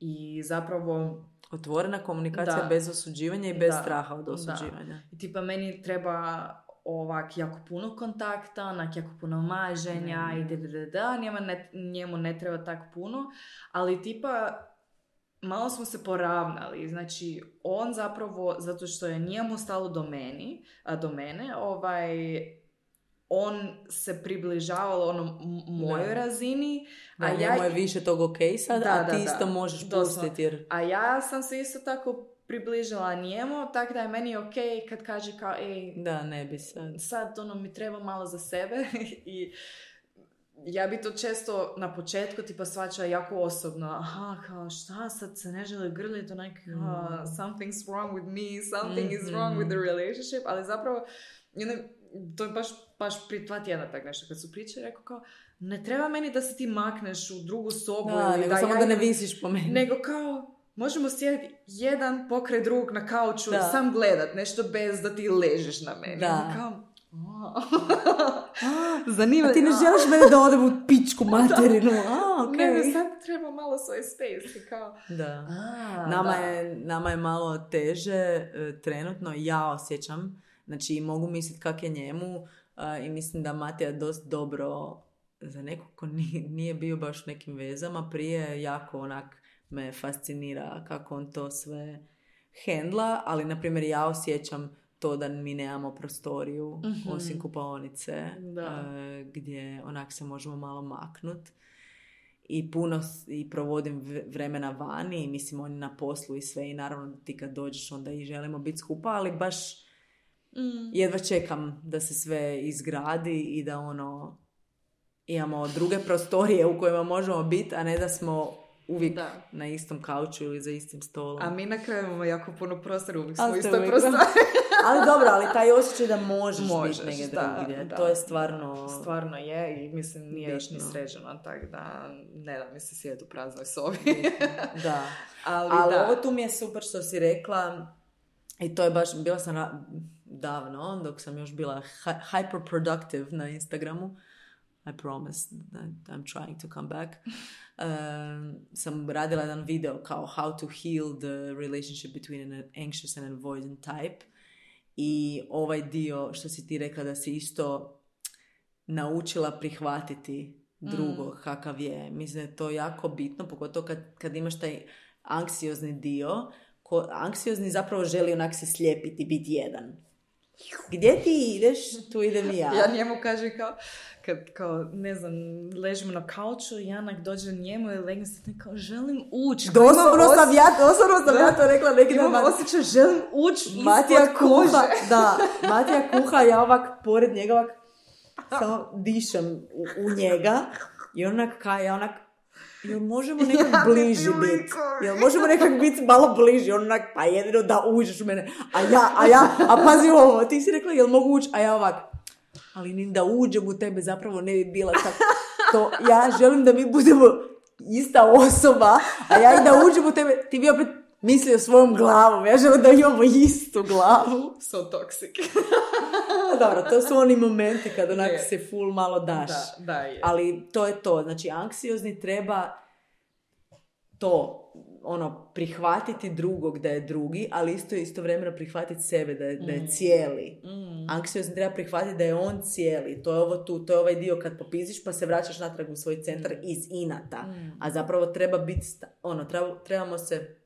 I zapravo Otvorena komunikacija Da. bez osuđivanja i bez Da, straha od osuđivanja. I tipa meni treba ovak jako puno kontakta, onak jako puno maženja Mm. i da, da, da, da, njemu ne, njemu ne treba tak puno, ali tipa malo smo se poravnali, znači on zapravo, zato što je njemu stalo do meni, a, do mene, ovaj, on se približavao onom m- mojoj Da. razini, Da, a ja je više tog ok sad, Da, a ti da. isto možeš pustiti jer... A ja sam se isto tako približila njemu, tako da je meni ok kad kaže kao, ej, Da, ne bi sad. sad ono mi treba malo za sebe i ja bi to često na početku tipa svačala jako osobno, aha, kao šta, sad se ne želi grliti, onak, Mm. something's wrong with me, something is wrong Mhm. with the relationship, ali zapravo, you know, to je baš, baš prije dva tjedna tak nešto, kad su pričali, rekao kao, ne treba meni da se ti makneš u drugu sobu, Da, ili nego da samo ja da ne visiš po meni. nego kao, možemo sjediti jedan pokraj drugog na kauču Da. i sam gledat nešto bez da ti ležeš na meni. Da. Kao, Zanima A ti ne želiš mene da odem u pičku materinu? A, okej. Ne, sad treba malo svoj space. Kao, Da. a, Nama da. je, nama je malo teže e, trenutno, ja osjećam, znači mogu misliti kak je njemu i mislim da Matija dosta dobro za nekog ko nije, bio baš u nekim vezama prije jako onak me fascinira kako on to sve hendla, ali na primjer ja osjećam to da mi nemamo prostoriju Mhm. osim kupaonice Da. gdje onak se možemo malo maknut i puno i provodim vremena vani i mislim on je na poslu i sve i naravno ti kad dođeš onda i želimo biti skupa, ali baš Mm. jedva čekam da se sve izgradi i da ono imamo druge prostorije u kojima možemo biti, a ne da smo uvijek Da. na istom kauču ili za istim stolom. A mi na kraju imamo jako puno prostora, uvijek smo uvijek- prostoriji. ali dobro, ali taj osjećaj da možeš, Možeš, biti negdje da, drugdje, da. to je stvarno... Stvarno je i mislim nije još ni sređeno, tako da ne da mi se svijet u praznoj sobi. Da. Ali, Ali da. ovo tu mi je super što si rekla i to je baš, bila sam ra- davno, dok sam još bila hy- hyperproductive na Instagramu. I promise that I'm trying to come back. Um, sam radila jedan video kao how to heal the relationship between an anxious and avoidant type. I ovaj dio što si ti rekla da si isto naučila prihvatiti drugog kakav je. Mislim da je to jako bitno, pogotovo kad, kad imaš taj anksiozni dio. Ko, anksiozni zapravo želi onak se slijepiti, biti jedan. Gdje ti ideš, tu idem i ja. Ja njemu kažem kao, kad kao, ne znam, ležimo na kauču Janak dođe njemu i legnem se kao, želim ući. Doslovno sam ja, doslovno sam ja to rekla neki dan. Imam osjećaj, želim ući Matija kuha, da, Matija kuha, ja ovak pored njega ovak samo dišem u, u njega i onak kaj, ja onak, jel možemo nekak Jadni bliži ti biti? Jel možemo nekak biti malo bliži? On onak, pa jedino da uđeš u mene. A ja, a ja, a pazi ovo, ti si rekla jel mogu ući? A ja ovak, ali ni da uđem u tebe zapravo ne bi bila tako. To, ja želim da mi budemo ista osoba, a ja i da uđem u tebe, ti bi opet mislio svojom glavom. Ja želim da imamo istu glavu. So toxic. Dobro, to su oni momenti kad onak Je. se full malo daš. da, da je. Ali to je to. Znači, anksiozni treba to, ono, prihvatiti drugog da je drugi, ali isto istovremeno prihvatiti sebe da je, da je cijeli. Mm. Anksiozni treba prihvatiti da je on cijeli. To je ovo tu, to je ovaj dio kad popiziš pa se vraćaš natrag u svoj centar iz inata. Mm. A zapravo treba biti, ono, treba- trebamo se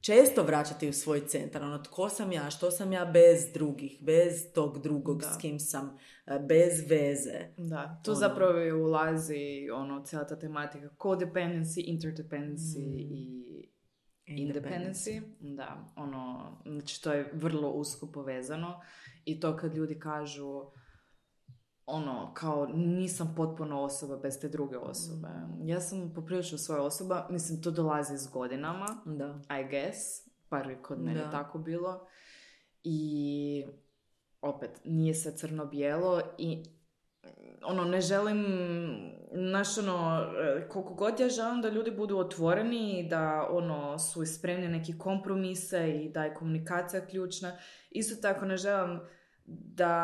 često vraćati u svoj centar. Ono, tko sam ja, što sam ja bez drugih, bez tog drugog Da. s kim sam, e, bez veze. Da, tu Ono. zapravo i ulazi ono, cijela ta tematika codependency, interdependency Mm. i independency. Da, ono, znači to je vrlo usko povezano i to kad ljudi kažu ono, kao nisam potpuno osoba bez te druge osobe. Ja sam poprilično svoja osoba, mislim to dolazi s godinama, Da. I guess, bar je kod mene Da. tako bilo. I opet, nije sve crno-bijelo i ono, ne želim, znaš, ono, koliko god ja želim da ljudi budu otvoreni i da, ono, su spremni neki kompromise i da je komunikacija ključna, isto tako ne želim da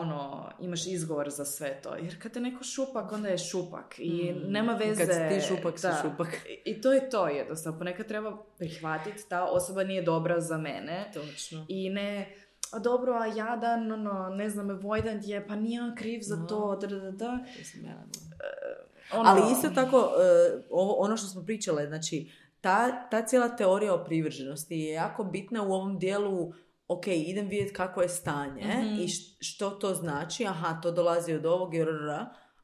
ono, imaš izgovor za sve to. Jer kad te neko šupak, onda je šupak. I Mm. nema veze... Kad si ti šupak, si da. šupak. I- to je to jednostavno. Ponekad treba prihvatiti ta osoba nije dobra za mene. Točno. I ne, a dobro, a jadan, ono, ne znam, avoidant je, pa nije on kriv za to, da, da, da. Radila. Ono, Ali isto tako, e, ovo, ono što smo pričale, znači, ta, ta cijela teorija o privrženosti je jako bitna u ovom dijelu, ok, idem vidjeti kako je stanje Mhm. i što to znači, aha, to dolazi od ovog i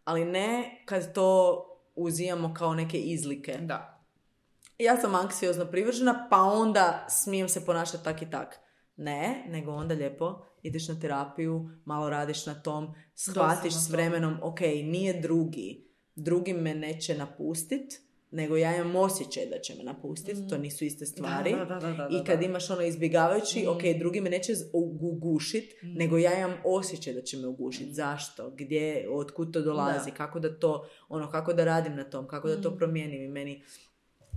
ali ne kad to uzimamo kao neke izlike. Da. Ja sam anksiozno privržena, pa onda smijem se ponašati tak i tak. Ne, nego onda lijepo ideš na terapiju, malo radiš na tom, shvatiš s vremenom, ok, nije drugi, drugi me neće napustit, nego ja imam osjećaj da će me napustit, to nisu iste stvari. Mm. Da, da, da, da, I kad imaš ono izbjegavajući, Mm. ok, drugi me neće ugušit, nego ja imam osjećaj da će me ugušit. Mm. Zašto? Gdje, otkud to dolazi? Da. Kako da to, ono, kako da radim na tom? Kako da to Mm. promijenim? I meni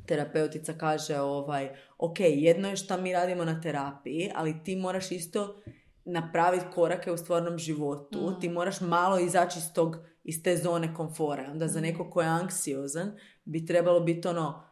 terapeutica kaže ovaj, ok, jedno je šta mi radimo na terapiji, ali ti moraš isto napraviti korake u stvarnom životu. Mm. Ti moraš malo izaći iz tog, iz te zone komfora. Onda za Mm. nekog ko je anksiozan bi trebalo biti ono,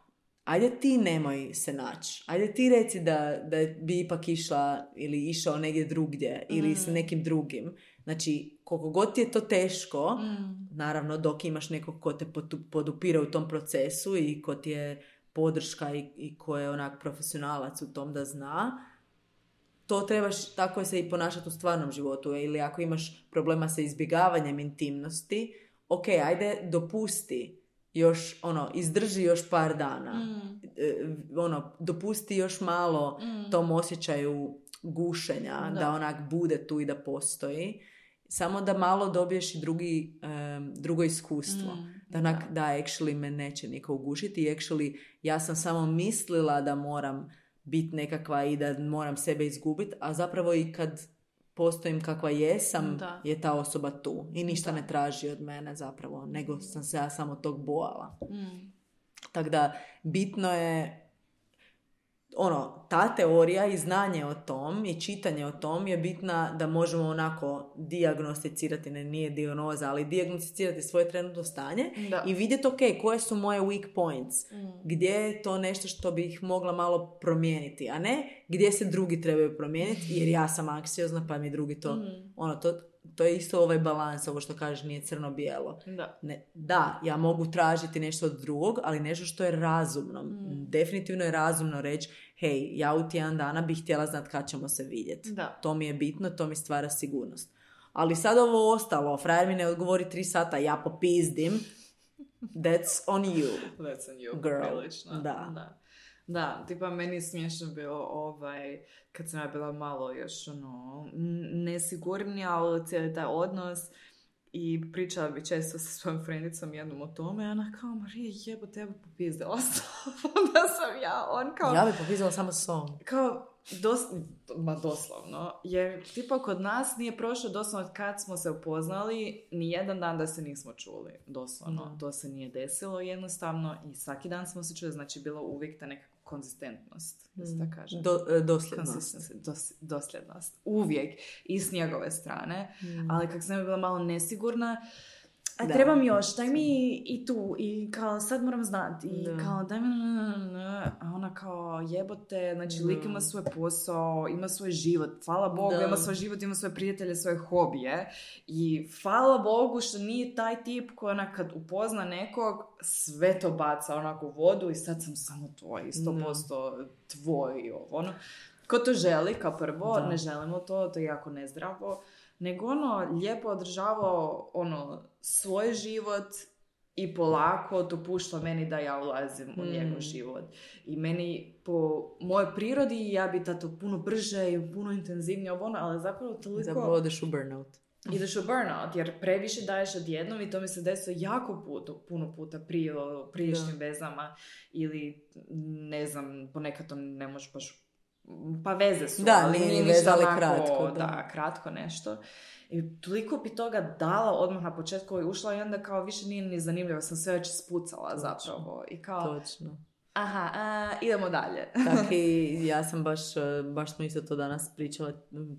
ajde ti nemoj se naći. Ajde ti reci da, da bi ipak išla ili išao negdje drugdje ili s Mm. nekim drugim. Znači, koliko god ti je to teško, Mm. naravno dok imaš nekog ko te podupira u tom procesu i ko ti je podrška i, i ko je onak profesionalac u tom da zna, to trebaš tako se i ponašati u stvarnom životu. Ili ako imaš problema sa izbjegavanjem intimnosti, ok, ajde dopusti još, ono, izdrži još par dana. Mm. E, ono, dopusti još malo Mm. tom osjećaju gušenja, da. Da. onak bude tu i da postoji. Samo da malo dobiješ i drugi, em, drugo iskustvo. Mm, Da, onak, da. actually me neće niko ugušiti actually ja sam samo mislila da moram biti nekakva i da moram sebe izgubiti, a zapravo i kad postojim kakva jesam, Da. je ta osoba tu i ništa Da. ne traži od mene zapravo, nego sam se ja samo tog bojala. Mm. Tako da bitno je ono, ta teorija i znanje o tom i čitanje o tom je bitna da možemo onako dijagnosticirati, ne nije dijagnoza, ali dijagnosticirati svoje trenutno stanje Da. i vidjeti ok, koje su moje weak points, Mm. gdje je to nešto što bih mogla malo promijeniti, a ne gdje se drugi trebaju promijeniti jer ja sam anksiozna pa mi drugi to, Mm. ono, to, to je isto ovaj balans, ovo što kažeš nije crno-bijelo. Da. Ne, da, ja mogu tražiti nešto od drugog, ali nešto što je razumno. Mm. Definitivno je razumno reći, hej, ja u tjedan dana bih htjela znat kad ćemo se vidjeti. Da. To mi je bitno, to mi stvara sigurnost. Ali sad ovo ostalo, frajer mi ne odgovori tri sata, ja popizdim, that's on you. That's on you, Girl. prilično. Da. da. Da, tipa meni je smiješno bilo ovaj, kad sam ja bila malo još ono, nesigurnija, ali cijeli taj odnos i pričala bi često sa svojom frendicom jednom o tome ona kao, Marija, jebo tebe popizdila sam. Onda sam ja, on kao, Ja bi popizala samo s sobom. kao, dos, ma doslovno, jer tipa kod nas nije prošlo doslovno od kad smo se upoznali, ni jedan dan da se nismo čuli, doslovno. Da. To se nije desilo jednostavno i svaki dan smo se čuli, znači bilo uvijek ta neka konzistentnost, da se tako kaže. Do, e, dosljednost. Dos, dosljednost. Uvijek. I s njegove strane. Mm. Ali kako sam bila malo nesigurna, a Da. trebam još, daj mi i tu, i kao sad moram znati, i Da. kao daj mi, a ona kao jebote, znači Da. lik ima svoj posao, ima svoj život, hvala Bogu, Da. ima svoj život, ima svoje prijatelje, svoje hobije i hvala Bogu što nije taj tip koji ona kad upozna nekog, sve to baca onako u vodu i sad sam samo tvoj, 100% tvoj i ovo, ono. Ko to želi, kao prvo, Da. ne želimo to, to je jako nezdravo, nego ono, lijepo održavao ono, svoj život i polako dopušta meni da ja ulazim u Mm. njegov život. I meni po mojoj prirodi ja bi to puno brže i puno intenzivnije ovo ono, ali zapravo toliko Zapravo odeš u burnout. ideš u burnout, jer previše daješ odjednom i to mi se desilo jako puto, puno puta prije u prijašnjim vezama ili ne znam, ponekad to ne možeš baš pa veze su, Da, ali nije ništa onako, kratko, da. da. kratko nešto. I toliko bi toga dala odmah na početku i ušla i onda kao više nije ni zanimljivo, sam sve već spucala Točno. zapravo. I kao, Točno. aha, a, idemo dalje. Tako i ja sam baš, e, baš smo isto to danas pričala,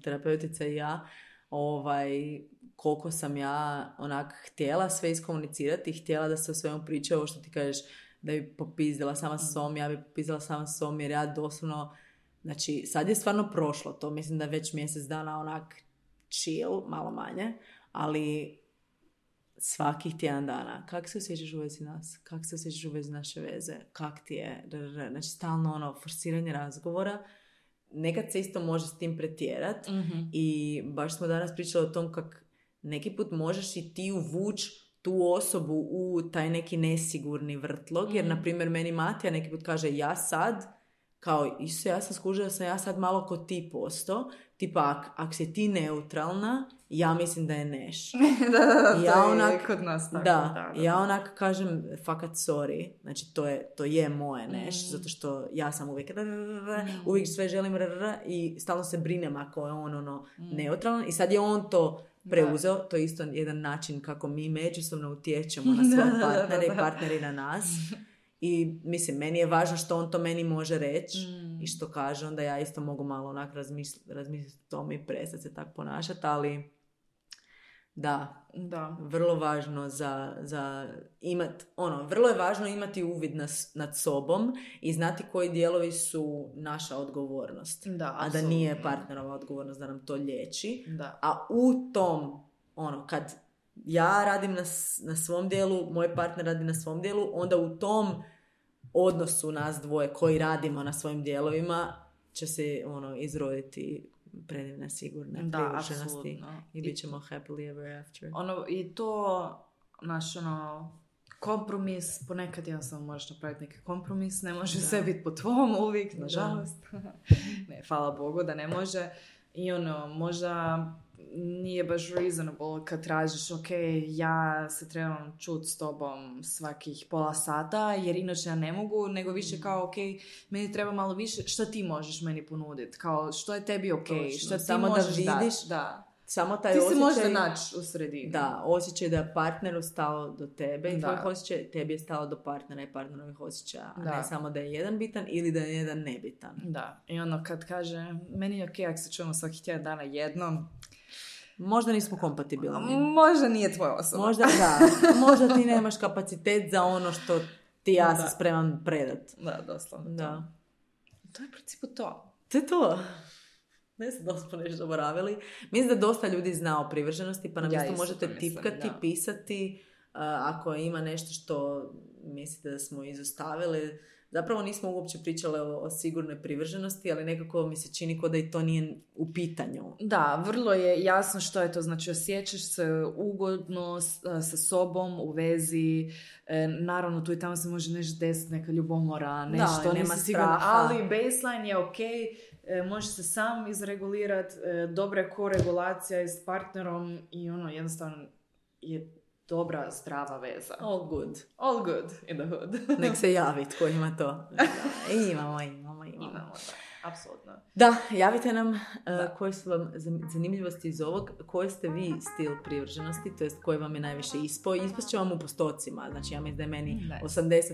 terapeutica i ja, ovaj, koliko sam ja onak htjela sve iskomunicirati htjela da se o svemu priča, ovo što ti kažeš, da bi popizdila sama s sobom, ja bi popizdila sama s sobom, jer ja doslovno, znači, sad je stvarno prošlo to, mislim da već mjesec dana onak chill, malo manje, ali svakih tjedan dana, kak se osjećaš u vezi nas, kak se osjećaš u vezi naše veze, kak ti je, znači stalno ono, forsiranje razgovora, nekad se isto može s tim pretjerat Mhm. i baš smo danas pričali o tom kak neki put možeš i ti uvuć tu osobu u taj neki nesigurni vrtlog, jer Mhm. na primjer meni Matija neki put kaže ja sad, kao isto ja sam skužila da sam ja sad malo ko ti posto, tipa ak, ak si ti neutralna, ja mislim da je neš. da, da, da, Ja je onak- kod nas tako. Da, ja onak kažem fakat sorry, znači to je, to je moje neš, Mm. zato što ja sam uvijek rrrr, Mm. uvijek sve želim rrrr i stalno se brinem ako je on ono Mm. neutralan i sad je on to preuzeo, to je isto jedan način kako mi međusobno utječemo na svoje Da, da, da, partnere da. i partneri na nas. I mislim, meni je važno što on to meni može reći Mm. i što kaže, onda ja isto mogu malo onak razmisliti razmisliti o tome i prestati se tako ponašati, ali da, Da. vrlo važno za, za imat, ono, vrlo je važno imati uvid nas, nad sobom i znati koji dijelovi su naša odgovornost. Da, A da nije partnerova odgovornost da nam to liječi. Da. A u tom, ono, kad ja radim na, na svom dijelu, moj partner radi na svom dijelu, onda u tom odnosu nas dvoje koji radimo na svojim dijelovima će se ono izroditi predivne, sigurne Da, i bit ćemo happily ever after. Ono, i to, naš, ono, kompromis, ponekad jednostavno možeš napraviti neki kompromis, ne može Da. sve biti po tvom uvijek, nažalost. ne, hvala Bogu da ne može. I ono, možda nije baš reasonable kad tražiš, ok, ja se trebam čut s tobom svakih pola sata, jer inače ja ne mogu, nego više kao, ok, meni treba malo više, što ti možeš meni ponuditi? Kao, što je tebi ok, Točno, što ti samo da možeš dat? vidiš Da. Samo taj Ti se osjećaj... možda naći u sredini. Da, osjećaj da je partneru stalo do tebe i Da. tvojih osjećaja, tebi je stalo do partnera i partnerovih osjećaja. A Da. ne samo da je jedan bitan ili da je jedan nebitan. Da, i ono kad kaže, meni je ok ako se čujemo svakih tjedan dana jednom, Možda nismo kompatibilni. možda nije tvoja osoba. Možda da, možda ti nemaš kapacitet za ono što ti ja sam spreman predat. Da, doslovno. Da. To je u principu to. To je to. Ne znam da smo nešto zaboravili. Mislim da dosta ljudi zna o privrženosti, pa nam Ja isto možete mislim, tipkati, da. pisati uh, ako ima nešto što mislite da smo izostavili. Zapravo nismo uopće pričale o, o sigurnoj privrženosti, ali nekako mi se čini kao da i to nije u pitanju. Da, vrlo je jasno što je to. Znači, osjećaš se ugodno s- sa sobom u vezi. E, naravno, tu i tamo se može nešto desiti, neka ljubomora, nešto, nema nisi siguran, straha. ali baseline je ok, e, možeš se sam izregulirati, e, dobra je koregulacija s partnerom i ono, jednostavno je dobra, zdrava veza. All good. All good in the hood. Nek se javi tko ima to. imamo, imamo, imamo. Imamo, da, apsolutno. Da, javite nam uh, Da. koje su vam zan- zanimljivosti iz ovog, koji ste vi stil privrženosti, to jest koji vam je najviše ispo. Ispast će vam u postocima, znači ja mislim da je meni Nice. 80%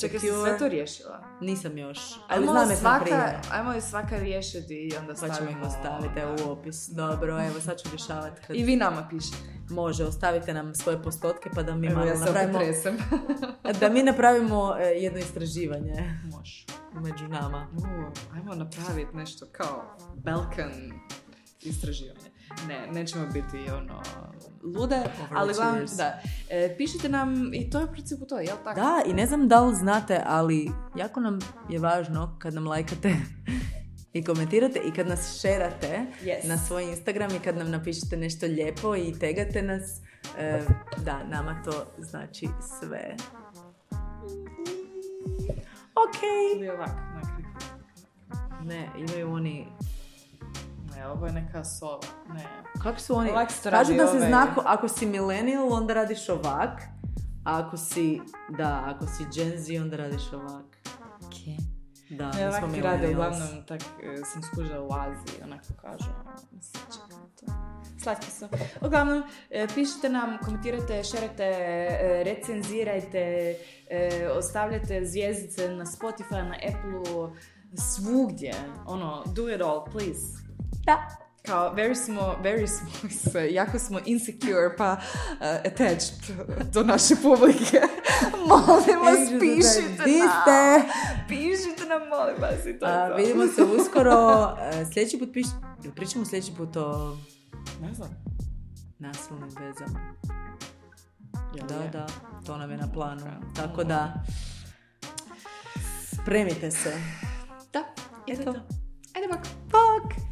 Čekaj, si secure. sve to riješila? Nisam još, ali Ajmo znam je sam svaka, prije. ajmo je svaka riješiti i onda Pa ćemo ih stavimo... ostaviti evo, u opis. Dobro, evo sad ću rješavati. Kad... I vi nama pišete. Može, ostavite nam svoje postotke pa da mi Evo malo ja napravimo, da mi napravimo e, jedno istraživanje Može. među nama. Uh, ajmo napraviti nešto kao Balkan istraživanje. Ne, nećemo biti ono lude, ali vam, da, e, pišite nam i to je u principu to, jel tako? Da, i ne znam da li znate, ali jako nam je važno kad nam lajkate i komentirate i kad nas šerate Yes. na svoj Instagram i kad nam napišete nešto lijepo i tegate nas. E, da, nama to znači sve. Ok. Ne, imaju oni... Ne, ovo je neka sova. Ne. Kako su oni? Kažu da se zna ako, si millennial onda radiš ovak, a ako si, da, ako si Gen Z onda radiš ovak. Da, Ne, mi smo ovaki rade uglavnom, tak e, sam skužila u Aziji, onako kažu. ono. Slatki su. Uglavnom, e, pišite nam, komentirajte, šerajte, e, recenzirajte, ostavljajte zvijezdice na Spotify, na Apple-u, svugdje. Ono, do it all, please. Da. Kao, very smo, very smo, jako smo insecure, pa uh, attached do naše publike. molim vas, Angel pišite nam. Pišite nam, molim vas, i to A, to. vidimo se uskoro. E, sljedeći put piš... pričamo sljedeći put o Ne znam. nasilnim vezama. Jel Da, je? da, to nam je na planu. Tako da, spremite se. Da, Eto. to. Ajde, bak.